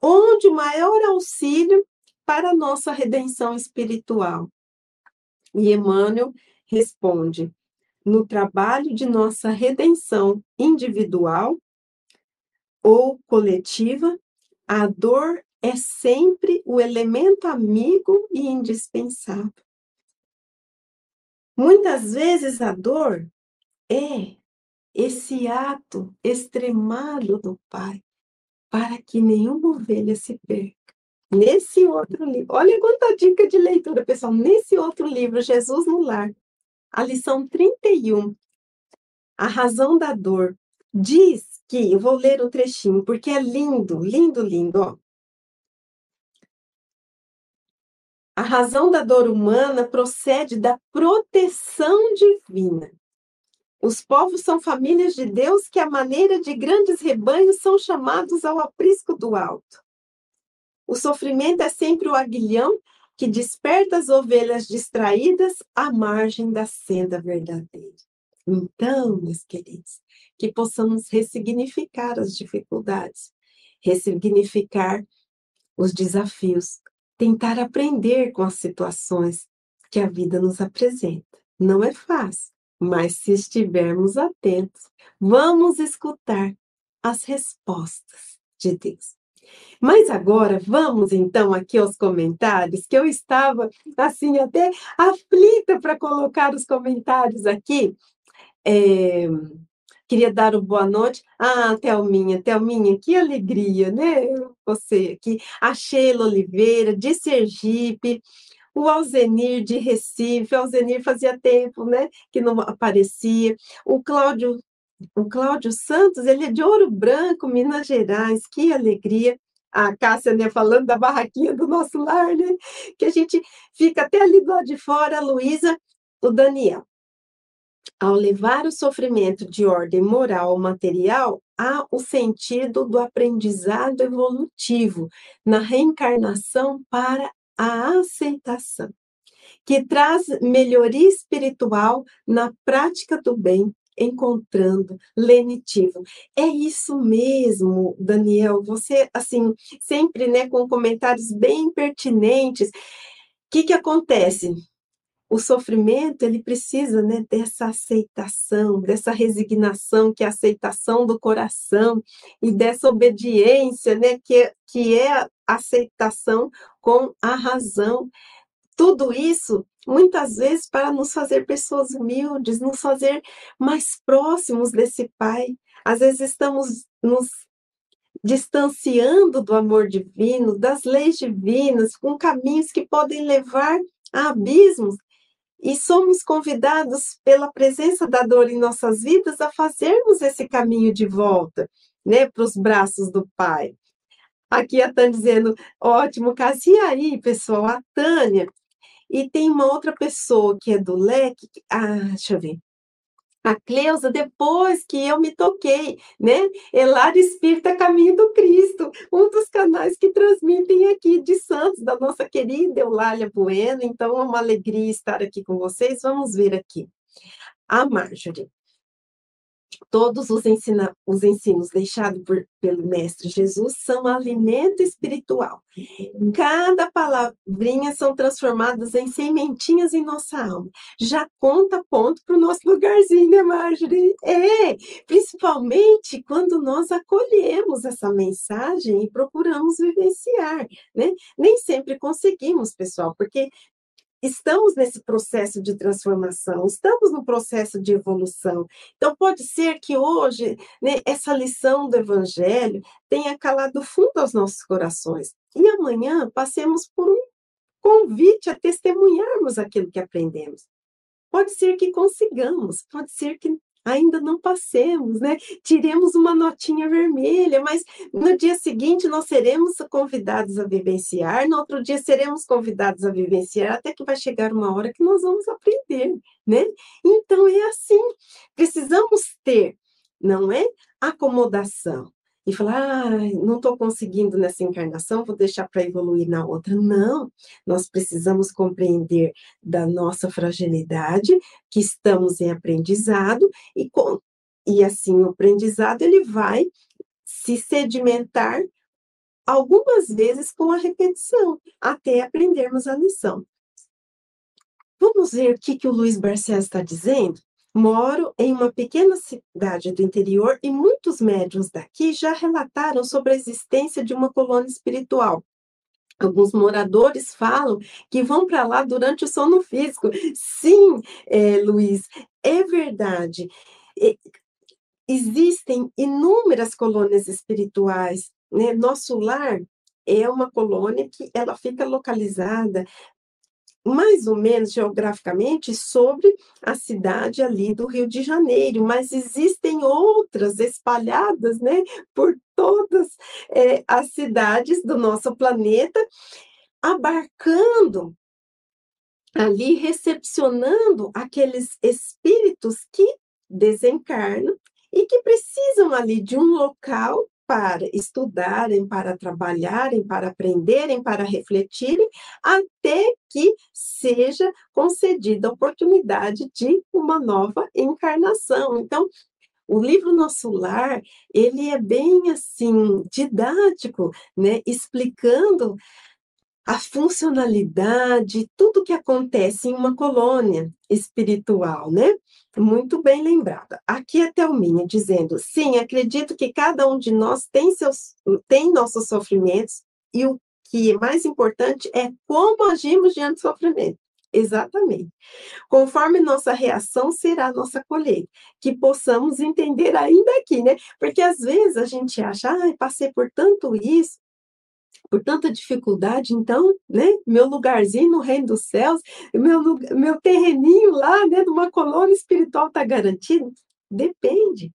onde o maior auxílio para a nossa redenção espiritual. E Emmanuel responde: no trabalho de nossa redenção individual ou coletiva, a dor é sempre o elemento amigo e indispensável. Muitas vezes a dor é esse ato extremado do Pai para que nenhuma ovelha se perca. Nesse outro livro, olha quanta dica de leitura, pessoal. Nesse outro livro, Jesus no Lar, a lição 31, A Razão da Dor, diz que, eu vou ler um trechinho, porque é lindo, lindo, lindo, ó. A razão da dor humana procede da proteção divina. Os povos são famílias de Deus que, à maneira de grandes rebanhos, são chamados ao aprisco do alto. O sofrimento é sempre o aguilhão que desperta as ovelhas distraídas à margem da senda verdadeira. Então, meus queridos, que possamos ressignificar as dificuldades, ressignificar os desafios, tentar aprender com as situações que a vida nos apresenta. Não é fácil, mas se estivermos atentos, vamos escutar as respostas de Deus. Mas agora vamos então aqui aos comentários, que eu estava assim até aflita para colocar os comentários aqui. É, queria dar o boa noite. Ah, Thelminha, Thelminha, que alegria, né? Você aqui. A Sheila Oliveira, de Sergipe o Alzenir de Recife, o Alzenir fazia tempo, né, que não aparecia, o Cláudio, o Cláudio Santos, ele é de Ouro Branco, Minas Gerais, que alegria. A Cássia, né, falando da barraquinha do nosso lar, né, que a gente fica até ali do lado de fora, a Luísa, o Daniel. Ao levar o sofrimento de ordem moral ou material, há o sentido do aprendizado evolutivo na reencarnação para a aceitação, que traz melhoria espiritual na prática do bem, encontrando lenitivo. É isso mesmo, Daniel. Você, assim, sempre, né, com comentários bem pertinentes. O que que acontece? O sofrimento, ele precisa, né, dessa aceitação, dessa resignação, que é a aceitação do coração, e dessa obediência, né, que, que é a aceitação com a razão. Tudo isso, muitas vezes, para nos fazer pessoas humildes, nos fazer mais próximos desse Pai. Às vezes estamos nos distanciando do amor divino, das leis divinas, com caminhos que podem levar a abismos. E somos convidados pela presença da dor em nossas vidas a fazermos esse caminho de volta, né, para os braços do Pai. Aqui a Tânia dizendo, ótimo, Cássio. E aí, pessoal, a Tânia. E tem uma outra pessoa que é do leque. Ah, deixa eu ver. A Cleusa, depois que eu me toquei, né? Elar Espírita Caminho do Cristo, um dos canais que transmitem aqui de Santos, da nossa querida Eulália Bueno. Então, é uma alegria estar aqui com vocês. Vamos ver aqui. A Marjorie. Todos os, ensina, os ensinos deixados por, pelo Mestre Jesus são alimento espiritual. Cada palavrinha são transformadas em sementinhas em nossa alma. Já conta ponto para o nosso lugarzinho, né, Marjorie? É, principalmente quando nós acolhemos essa mensagem e procuramos vivenciar, né? Nem sempre conseguimos, pessoal, porque estamos nesse processo de transformação, estamos no processo de evolução. Então, pode ser que hoje né, essa lição do Evangelho tenha calado fundo aos nossos corações, e amanhã passemos por um convite a testemunharmos aquilo que aprendemos. Pode ser que consigamos, pode ser que ainda não passemos, né? Tiremos uma notinha vermelha, mas no dia seguinte nós seremos convidados a vivenciar, no outro dia seremos convidados a vivenciar, até que vai chegar uma hora que nós vamos aprender, né? Então é assim, precisamos ter, não é? Acomodação e falar, ah, não estou conseguindo nessa encarnação, vou deixar para evoluir na outra. Não, nós precisamos compreender da nossa fragilidade, que estamos em aprendizado, e, com, e assim o aprendizado ele vai se sedimentar algumas vezes com a repetição, até aprendermos a lição. Vamos ver o que, que o Luiz Barcelos está dizendo? Moro em uma pequena cidade do interior e muitos médiuns daqui já relataram sobre a existência de uma colônia espiritual. Alguns moradores falam que vão para lá durante o sono físico. Sim, é, Luiz, é verdade. existem inúmeras colônias espirituais. Né? Nosso lar é uma colônia que ela fica localizada mais ou menos geograficamente sobre a cidade ali do Rio de Janeiro, mas existem outras espalhadas, né, por todas é, as cidades do nosso planeta, abarcando ali recepcionando aqueles espíritos que desencarnam e que precisam ali de um local para estudarem, para trabalharem, para aprenderem, para refletirem, até que seja concedida a oportunidade de uma nova encarnação. Então, o livro Nosso Lar, ele é bem assim didático, né, explicando a funcionalidade, tudo que acontece em uma colônia espiritual, né? Muito bem lembrada. Aqui é Thelminha dizendo: sim, acredito que cada um de nós tem, seus, tem nossos sofrimentos, e o que é mais importante é como agimos diante do sofrimento. Exatamente. Conforme nossa reação será nossa colheita, que possamos entender ainda aqui, né? Porque às vezes a gente acha, ah, passei por tanto isso, por tanta dificuldade, então, né, meu lugarzinho no reino dos céus, meu, meu terreninho lá, né, numa colônia espiritual está garantido? Depende.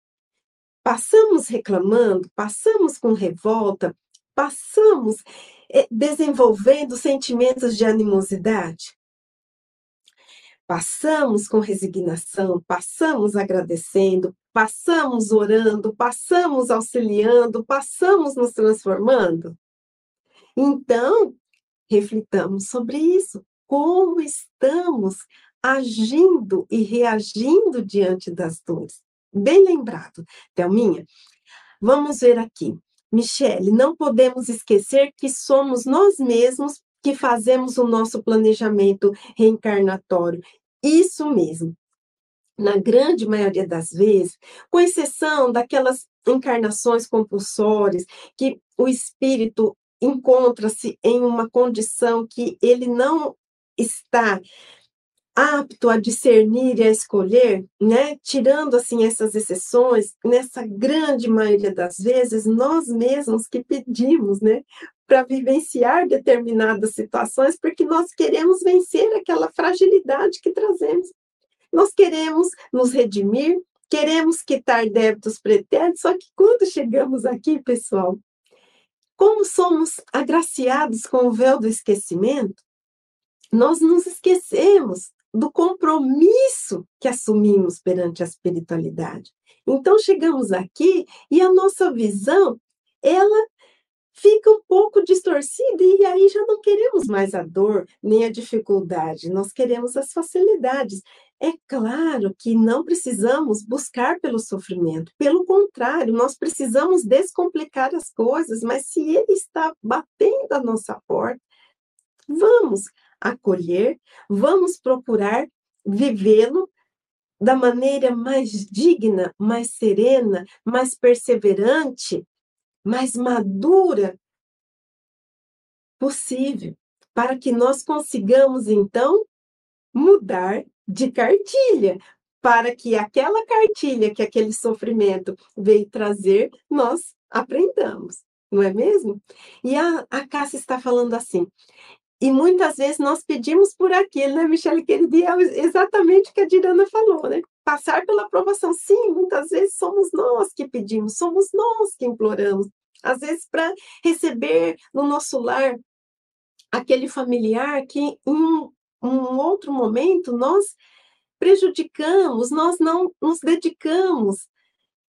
Passamos reclamando, passamos com revolta, passamos eh, desenvolvendo sentimentos de animosidade. Passamos com resignação, passamos agradecendo, passamos orando, passamos auxiliando, passamos nos transformando. Então, reflitamos sobre isso. Como estamos agindo e reagindo diante das dores? Bem lembrado, Thelminha. Vamos ver aqui. Michele, não podemos esquecer que somos nós mesmos que fazemos o nosso planejamento reencarnatório. Isso mesmo. Na grande maioria das vezes, com exceção daquelas encarnações compulsórias que o espírito encontra-se em uma condição que ele não está apto a discernir e a escolher, né? Tirando assim essas exceções, nessa grande maioria das vezes nós mesmos que pedimos, né, para vivenciar determinadas situações, porque nós queremos vencer aquela fragilidade que trazemos. Nós queremos nos redimir, queremos quitar débitos pretéritos, só que quando chegamos aqui, pessoal, como somos agraciados com o véu do esquecimento, nós nos esquecemos do compromisso que assumimos perante a espiritualidade. Então chegamos aqui e a nossa visão, ela fica um pouco distorcida e aí já não queremos mais a dor nem a dificuldade, nós queremos as facilidades. É claro que não precisamos buscar pelo sofrimento, pelo contrário, nós precisamos descomplicar as coisas, mas se ele está batendo a nossa porta, vamos acolher, vamos procurar vivê-lo da maneira mais digna, mais serena, mais perseverante, mais madura possível, para que nós consigamos então mudar de cartilha, para que aquela cartilha que aquele sofrimento veio trazer, nós aprendamos, não é mesmo? E a, a Cássia está falando assim, e muitas vezes nós pedimos por aquilo, né, Michele, querida? E é exatamente o que a Dirana falou, né? Passar pela aprovação. Sim, muitas vezes somos nós que pedimos, somos nós que imploramos. Às vezes, para receber no nosso lar aquele familiar que em um, um outro momento nós prejudicamos, nós não nos dedicamos.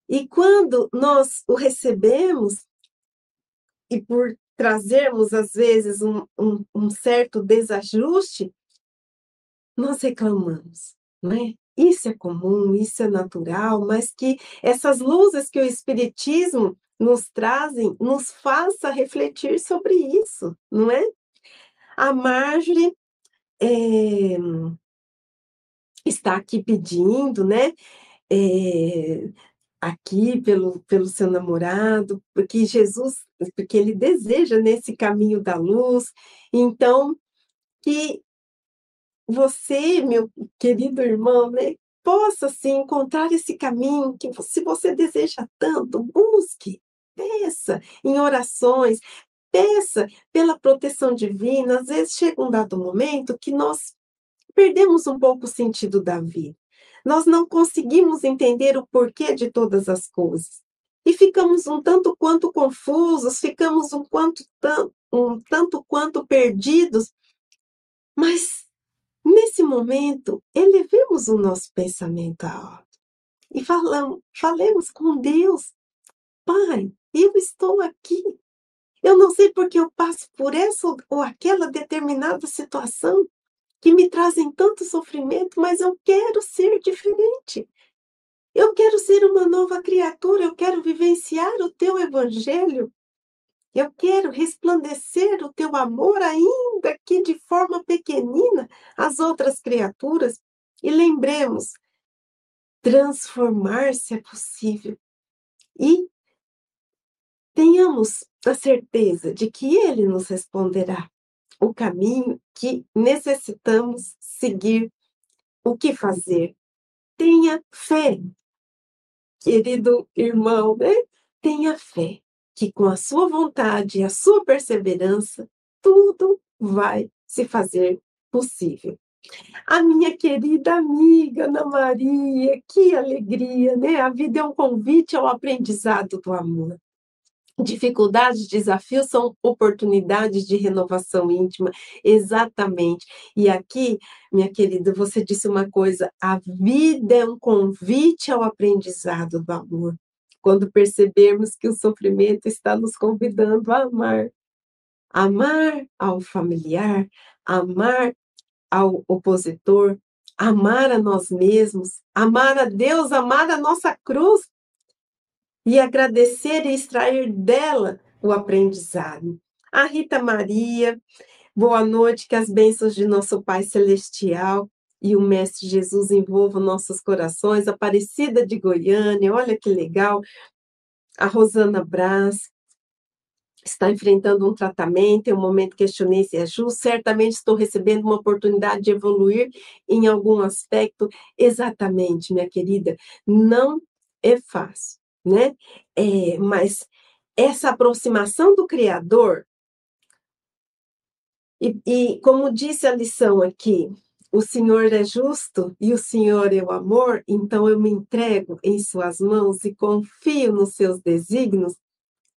E quando nós o recebemos, e por trazermos, às vezes, um, um, um certo desajuste, nós reclamamos, não é? Isso é comum, isso é natural, mas que essas luzes que o Espiritismo nos trazem nos faça refletir sobre isso, não é? A Marjorie é, está aqui pedindo, né? É, aqui pelo, pelo seu namorado, porque Jesus, porque ele deseja nesse caminho da luz. Então, que você, meu querido irmão, né, possa sim encontrar esse caminho que se você deseja tanto, busque, peça em orações, peça pela proteção divina. Às vezes chega um dado momento que nós perdemos um pouco o sentido da vida. Nós não conseguimos entender o porquê de todas as coisas. E ficamos um tanto quanto confusos, ficamos um, quanto, um tanto quanto perdidos. Mas nesse momento, elevemos o nosso pensamento alto e falamos, falemos com Deus. Pai, eu estou aqui. Eu não sei porque eu passo por essa ou aquela determinada situação que me trazem tanto sofrimento, mas eu quero ser diferente. Eu quero ser uma nova criatura, eu quero vivenciar o teu evangelho. Eu quero resplandecer o teu amor, ainda que de forma pequenina, às outras criaturas. E lembremos, transformar-se é possível. E tenhamos a certeza de que Ele nos responderá o caminho que necessitamos seguir, o que fazer. Tenha fé, querido irmão, né? Tenha fé que com a sua vontade e a sua perseverança, tudo vai se fazer possível. A minha querida amiga Ana Maria, que alegria, né? A vida é um convite ao aprendizado do amor. Dificuldades, desafios são oportunidades de renovação íntima, exatamente. E aqui, minha querida, você disse uma coisa: a vida é um convite ao aprendizado do amor. Quando percebermos que o sofrimento está nos convidando a amar, amar ao familiar, amar ao opositor, amar a nós mesmos, amar a Deus, amar a nossa cruz, e agradecer e extrair dela o aprendizado. A Rita Maria, boa noite, que as bênçãos de nosso Pai Celestial e o Mestre Jesus envolvam nossos corações. Aparecida de Goiânia, olha que legal. A Rosana Brás está enfrentando um tratamento, em um momento questionei se é justo, certamente estou recebendo uma oportunidade de evoluir em algum aspecto. Exatamente, minha querida, não é fácil né? É, mas essa aproximação do Criador, e, e como disse a lição aqui, o Senhor é justo e o Senhor é o amor, então eu me entrego em Suas mãos e confio nos seus desígnios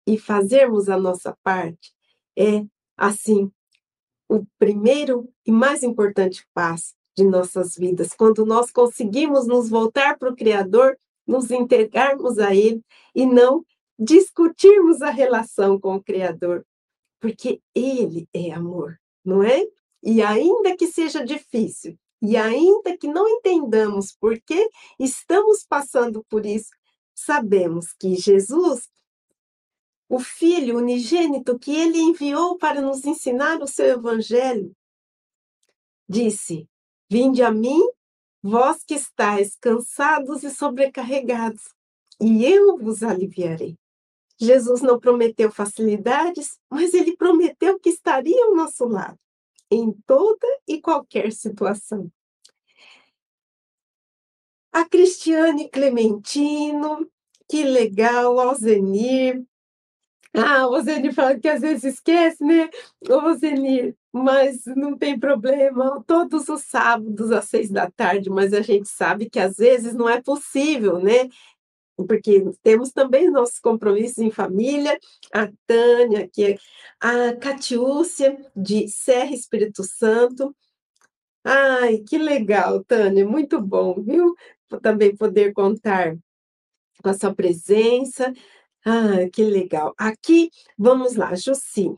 e fazermos a nossa parte é, assim, o primeiro e mais importante passo de nossas vidas. Quando nós conseguimos nos voltar para o Criador nos entregarmos a Ele e não discutirmos a relação com o Criador, porque Ele é amor, não é? E ainda que seja difícil, e ainda que não entendamos por que estamos passando por isso, sabemos que Jesus, o Filho unigênito que Ele enviou para nos ensinar o seu Evangelho, disse: Vinde a mim Vós que estáis cansados e sobrecarregados, e eu vos aliviarei. Jesus não prometeu facilidades, mas ele prometeu que estaria ao nosso lado, em toda e qualquer situação. A Cristiane Clementino, que legal, Alzenir, ah, o Zenir fala que às vezes esquece, né? Ô, Zenir, mas não tem problema, todos os sábados às seis da tarde, mas a gente sabe que às vezes não é possível, né? Porque temos também nossos compromissos em família, a Tânia, que é a Catiúcia, de Serra Espírito Santo. Ai, que legal, Tânia, muito bom, viu? Também poder contar com a sua presença. Ah, que legal. Aqui, vamos lá, Jussi.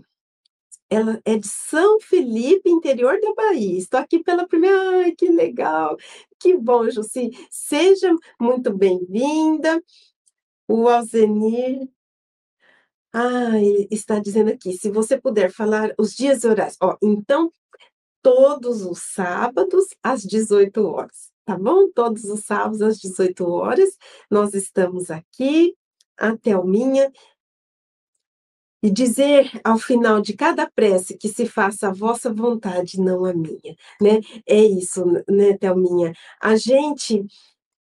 Ela é de São Felipe, interior da Bahia. Estou aqui pela primeira. Ai, que legal. Que bom, Jussi. Seja muito bem-vinda. O Alzenir. Ah, está dizendo aqui, se você puder falar os dias e horários. Ó, então, todos os sábados, às 18 horas, tá bom? Todos os sábados, às 18 horas, nós estamos aqui a Thelminha, e dizer ao final de cada prece que se faça a vossa vontade, não a minha, né? É isso, né, Thelminha? A gente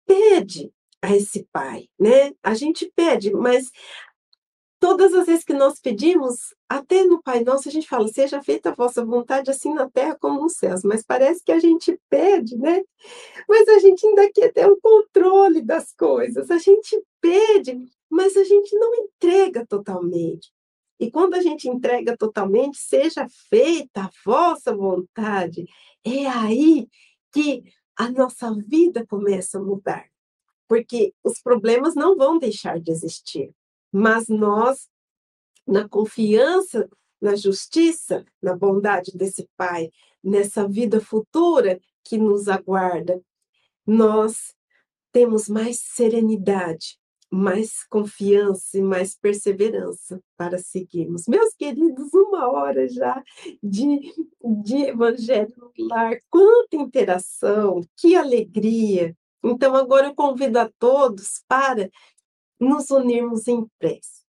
pede a esse Pai, né? A gente pede, mas todas as vezes que nós pedimos, até no Pai Nosso, a gente fala, seja feita a vossa vontade, assim na terra como nos céus. Mas parece que a gente pede, né? Mas a gente ainda quer ter o controle das coisas. A gente pede, mas a gente não entrega totalmente. E quando a gente entrega totalmente, seja feita a vossa vontade, é aí que a nossa vida começa a mudar. Porque os problemas não vão deixar de existir, mas nós, na confiança, na justiça, na bondade desse Pai, nessa vida futura que nos aguarda, nós temos mais serenidade, mais confiança e mais perseverança para seguirmos. Meus queridos, uma hora já de, de evangelho no lar, quanta interação, que alegria. Então, agora eu convido a todos para nos unirmos em prece.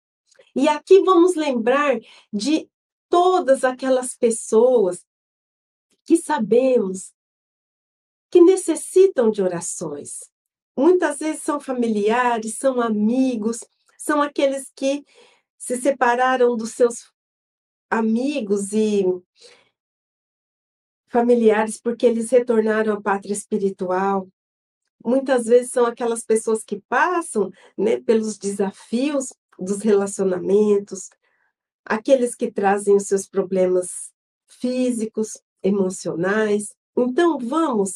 E aqui vamos lembrar de todas aquelas pessoas que sabemos que necessitam de orações, Muitas vezes são familiares, são amigos, são aqueles que se separaram dos seus amigos e familiares porque eles retornaram à pátria espiritual. Muitas vezes são aquelas pessoas que passam né, pelos desafios dos relacionamentos, aqueles que trazem os seus problemas físicos, emocionais. Então, vamos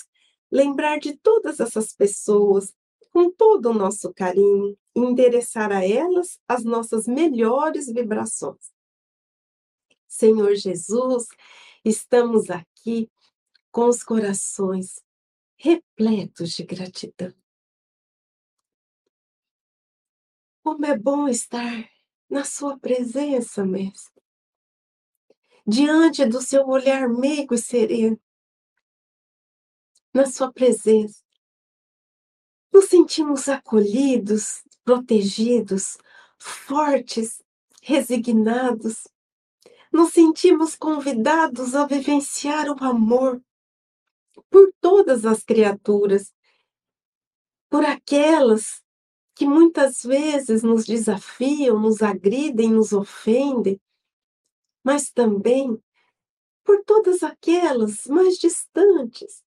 lembrar de todas essas pessoas com todo o nosso carinho e endereçar a elas as nossas melhores vibrações. Senhor Jesus, estamos aqui com os corações repletos de gratidão. Como é bom estar na Sua presença, Mestre, diante do Seu olhar meigo e sereno, na Sua presença. Nos sentimos acolhidos, protegidos, fortes, resignados. Nos sentimos convidados a vivenciar o amor por todas as criaturas, por aquelas que muitas vezes nos desafiam, nos agridem, nos ofendem, mas também por todas aquelas mais distantes,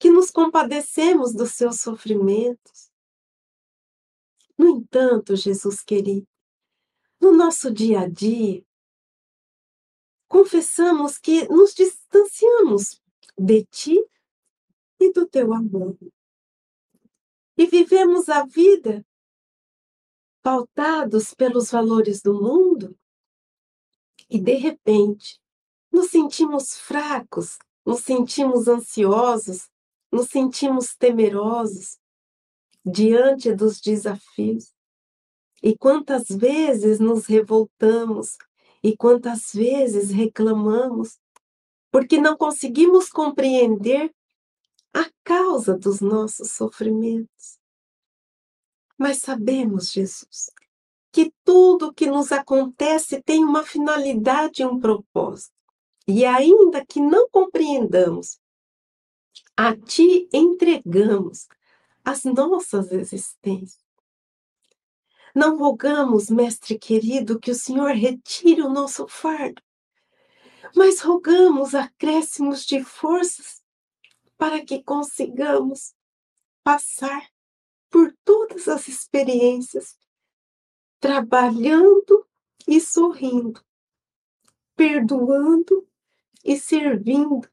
que nos compadecemos dos seus sofrimentos. No entanto, Jesus querido, no nosso dia a dia, confessamos que nos distanciamos de ti e do teu amor. E vivemos a vida pautados pelos valores do mundo e, de repente, nos sentimos fracos, nos sentimos ansiosos, nos sentimos temerosos diante dos desafios. E quantas vezes nos revoltamos e quantas vezes reclamamos porque não conseguimos compreender a causa dos nossos sofrimentos. Mas sabemos, Jesus, que tudo que nos acontece tem uma finalidade e um propósito. E ainda que não compreendamos a ti entregamos as nossas existências. Não rogamos, Mestre querido, que o Senhor retire o nosso fardo, mas rogamos acréscimos de forças para que consigamos passar por todas as experiências, trabalhando e sorrindo, perdoando e servindo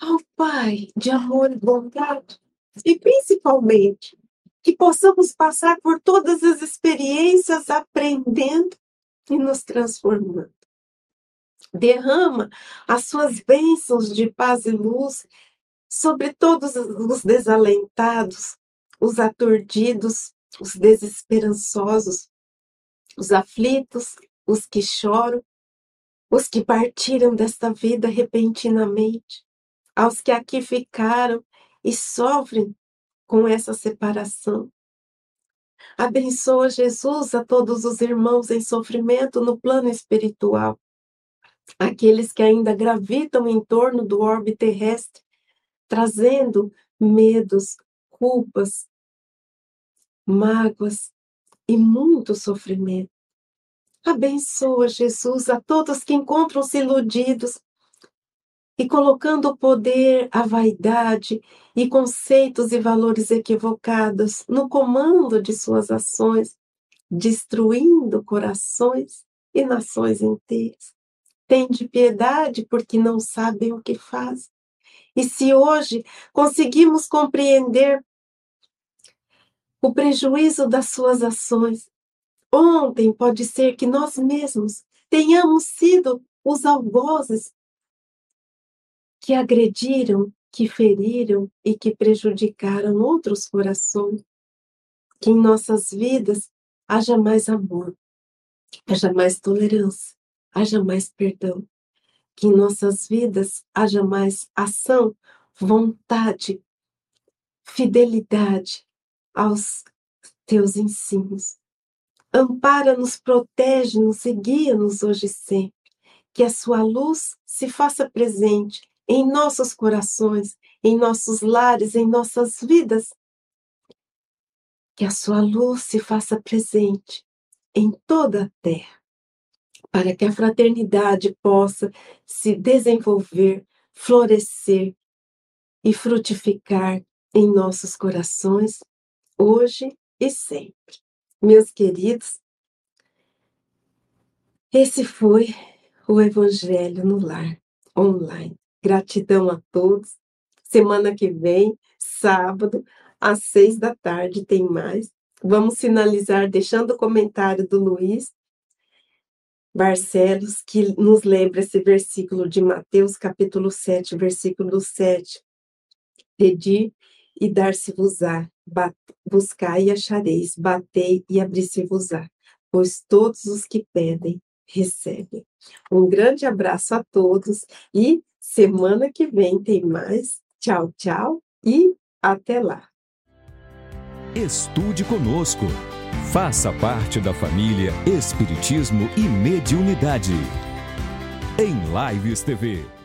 ao Pai de amor e bondade, e principalmente que possamos passar por todas as experiências aprendendo e nos transformando. Derrama as suas bênçãos de paz e luz sobre todos os desalentados, os aturdidos, os desesperançosos, os aflitos, os que choram, os que partiram desta vida repentinamente aos que aqui ficaram e sofrem com essa separação. Abençoa Jesus a todos os irmãos em sofrimento no plano espiritual, aqueles que ainda gravitam em torno do orbe terrestre, trazendo medos, culpas, mágoas e muito sofrimento. Abençoa Jesus a todos que encontram-se iludidos e colocando o poder, a vaidade e conceitos e valores equivocados no comando de suas ações, destruindo corações e nações inteiras. Tende piedade porque não sabem o que fazem. E se hoje conseguimos compreender o prejuízo das suas ações, ontem pode ser que nós mesmos tenhamos sido os algozes que agrediram, que feriram e que prejudicaram outros corações. Que em nossas vidas haja mais amor, haja mais tolerância, haja mais perdão. Que em nossas vidas haja mais ação, vontade, fidelidade aos teus ensinos. Ampara-nos, protege-nos e guia-nos hoje e sempre. Que a sua luz se faça presente em nossos corações, em nossos lares, em nossas vidas. Que a sua luz se faça presente em toda a terra, para que a fraternidade possa se desenvolver, florescer e frutificar em nossos corações, hoje e sempre. Meus queridos, esse foi o Evangelho no Lar online. Gratidão a todos. Semana que vem, sábado, às seis da tarde, tem mais. Vamos finalizar deixando o comentário do Luiz Barcelos, que nos lembra esse versículo de Mateus, capítulo 7, versículo 7. Pedi e dar-se-vos-á, buscai e achareis, batei e abri-se-vos-á, pois todos os que pedem, recebem. Um grande abraço a todos e semana que vem tem mais. Tchau, tchau e até lá. Estude conosco. Faça parte da família Espiritismo e Mediunidade. Em Lives TV.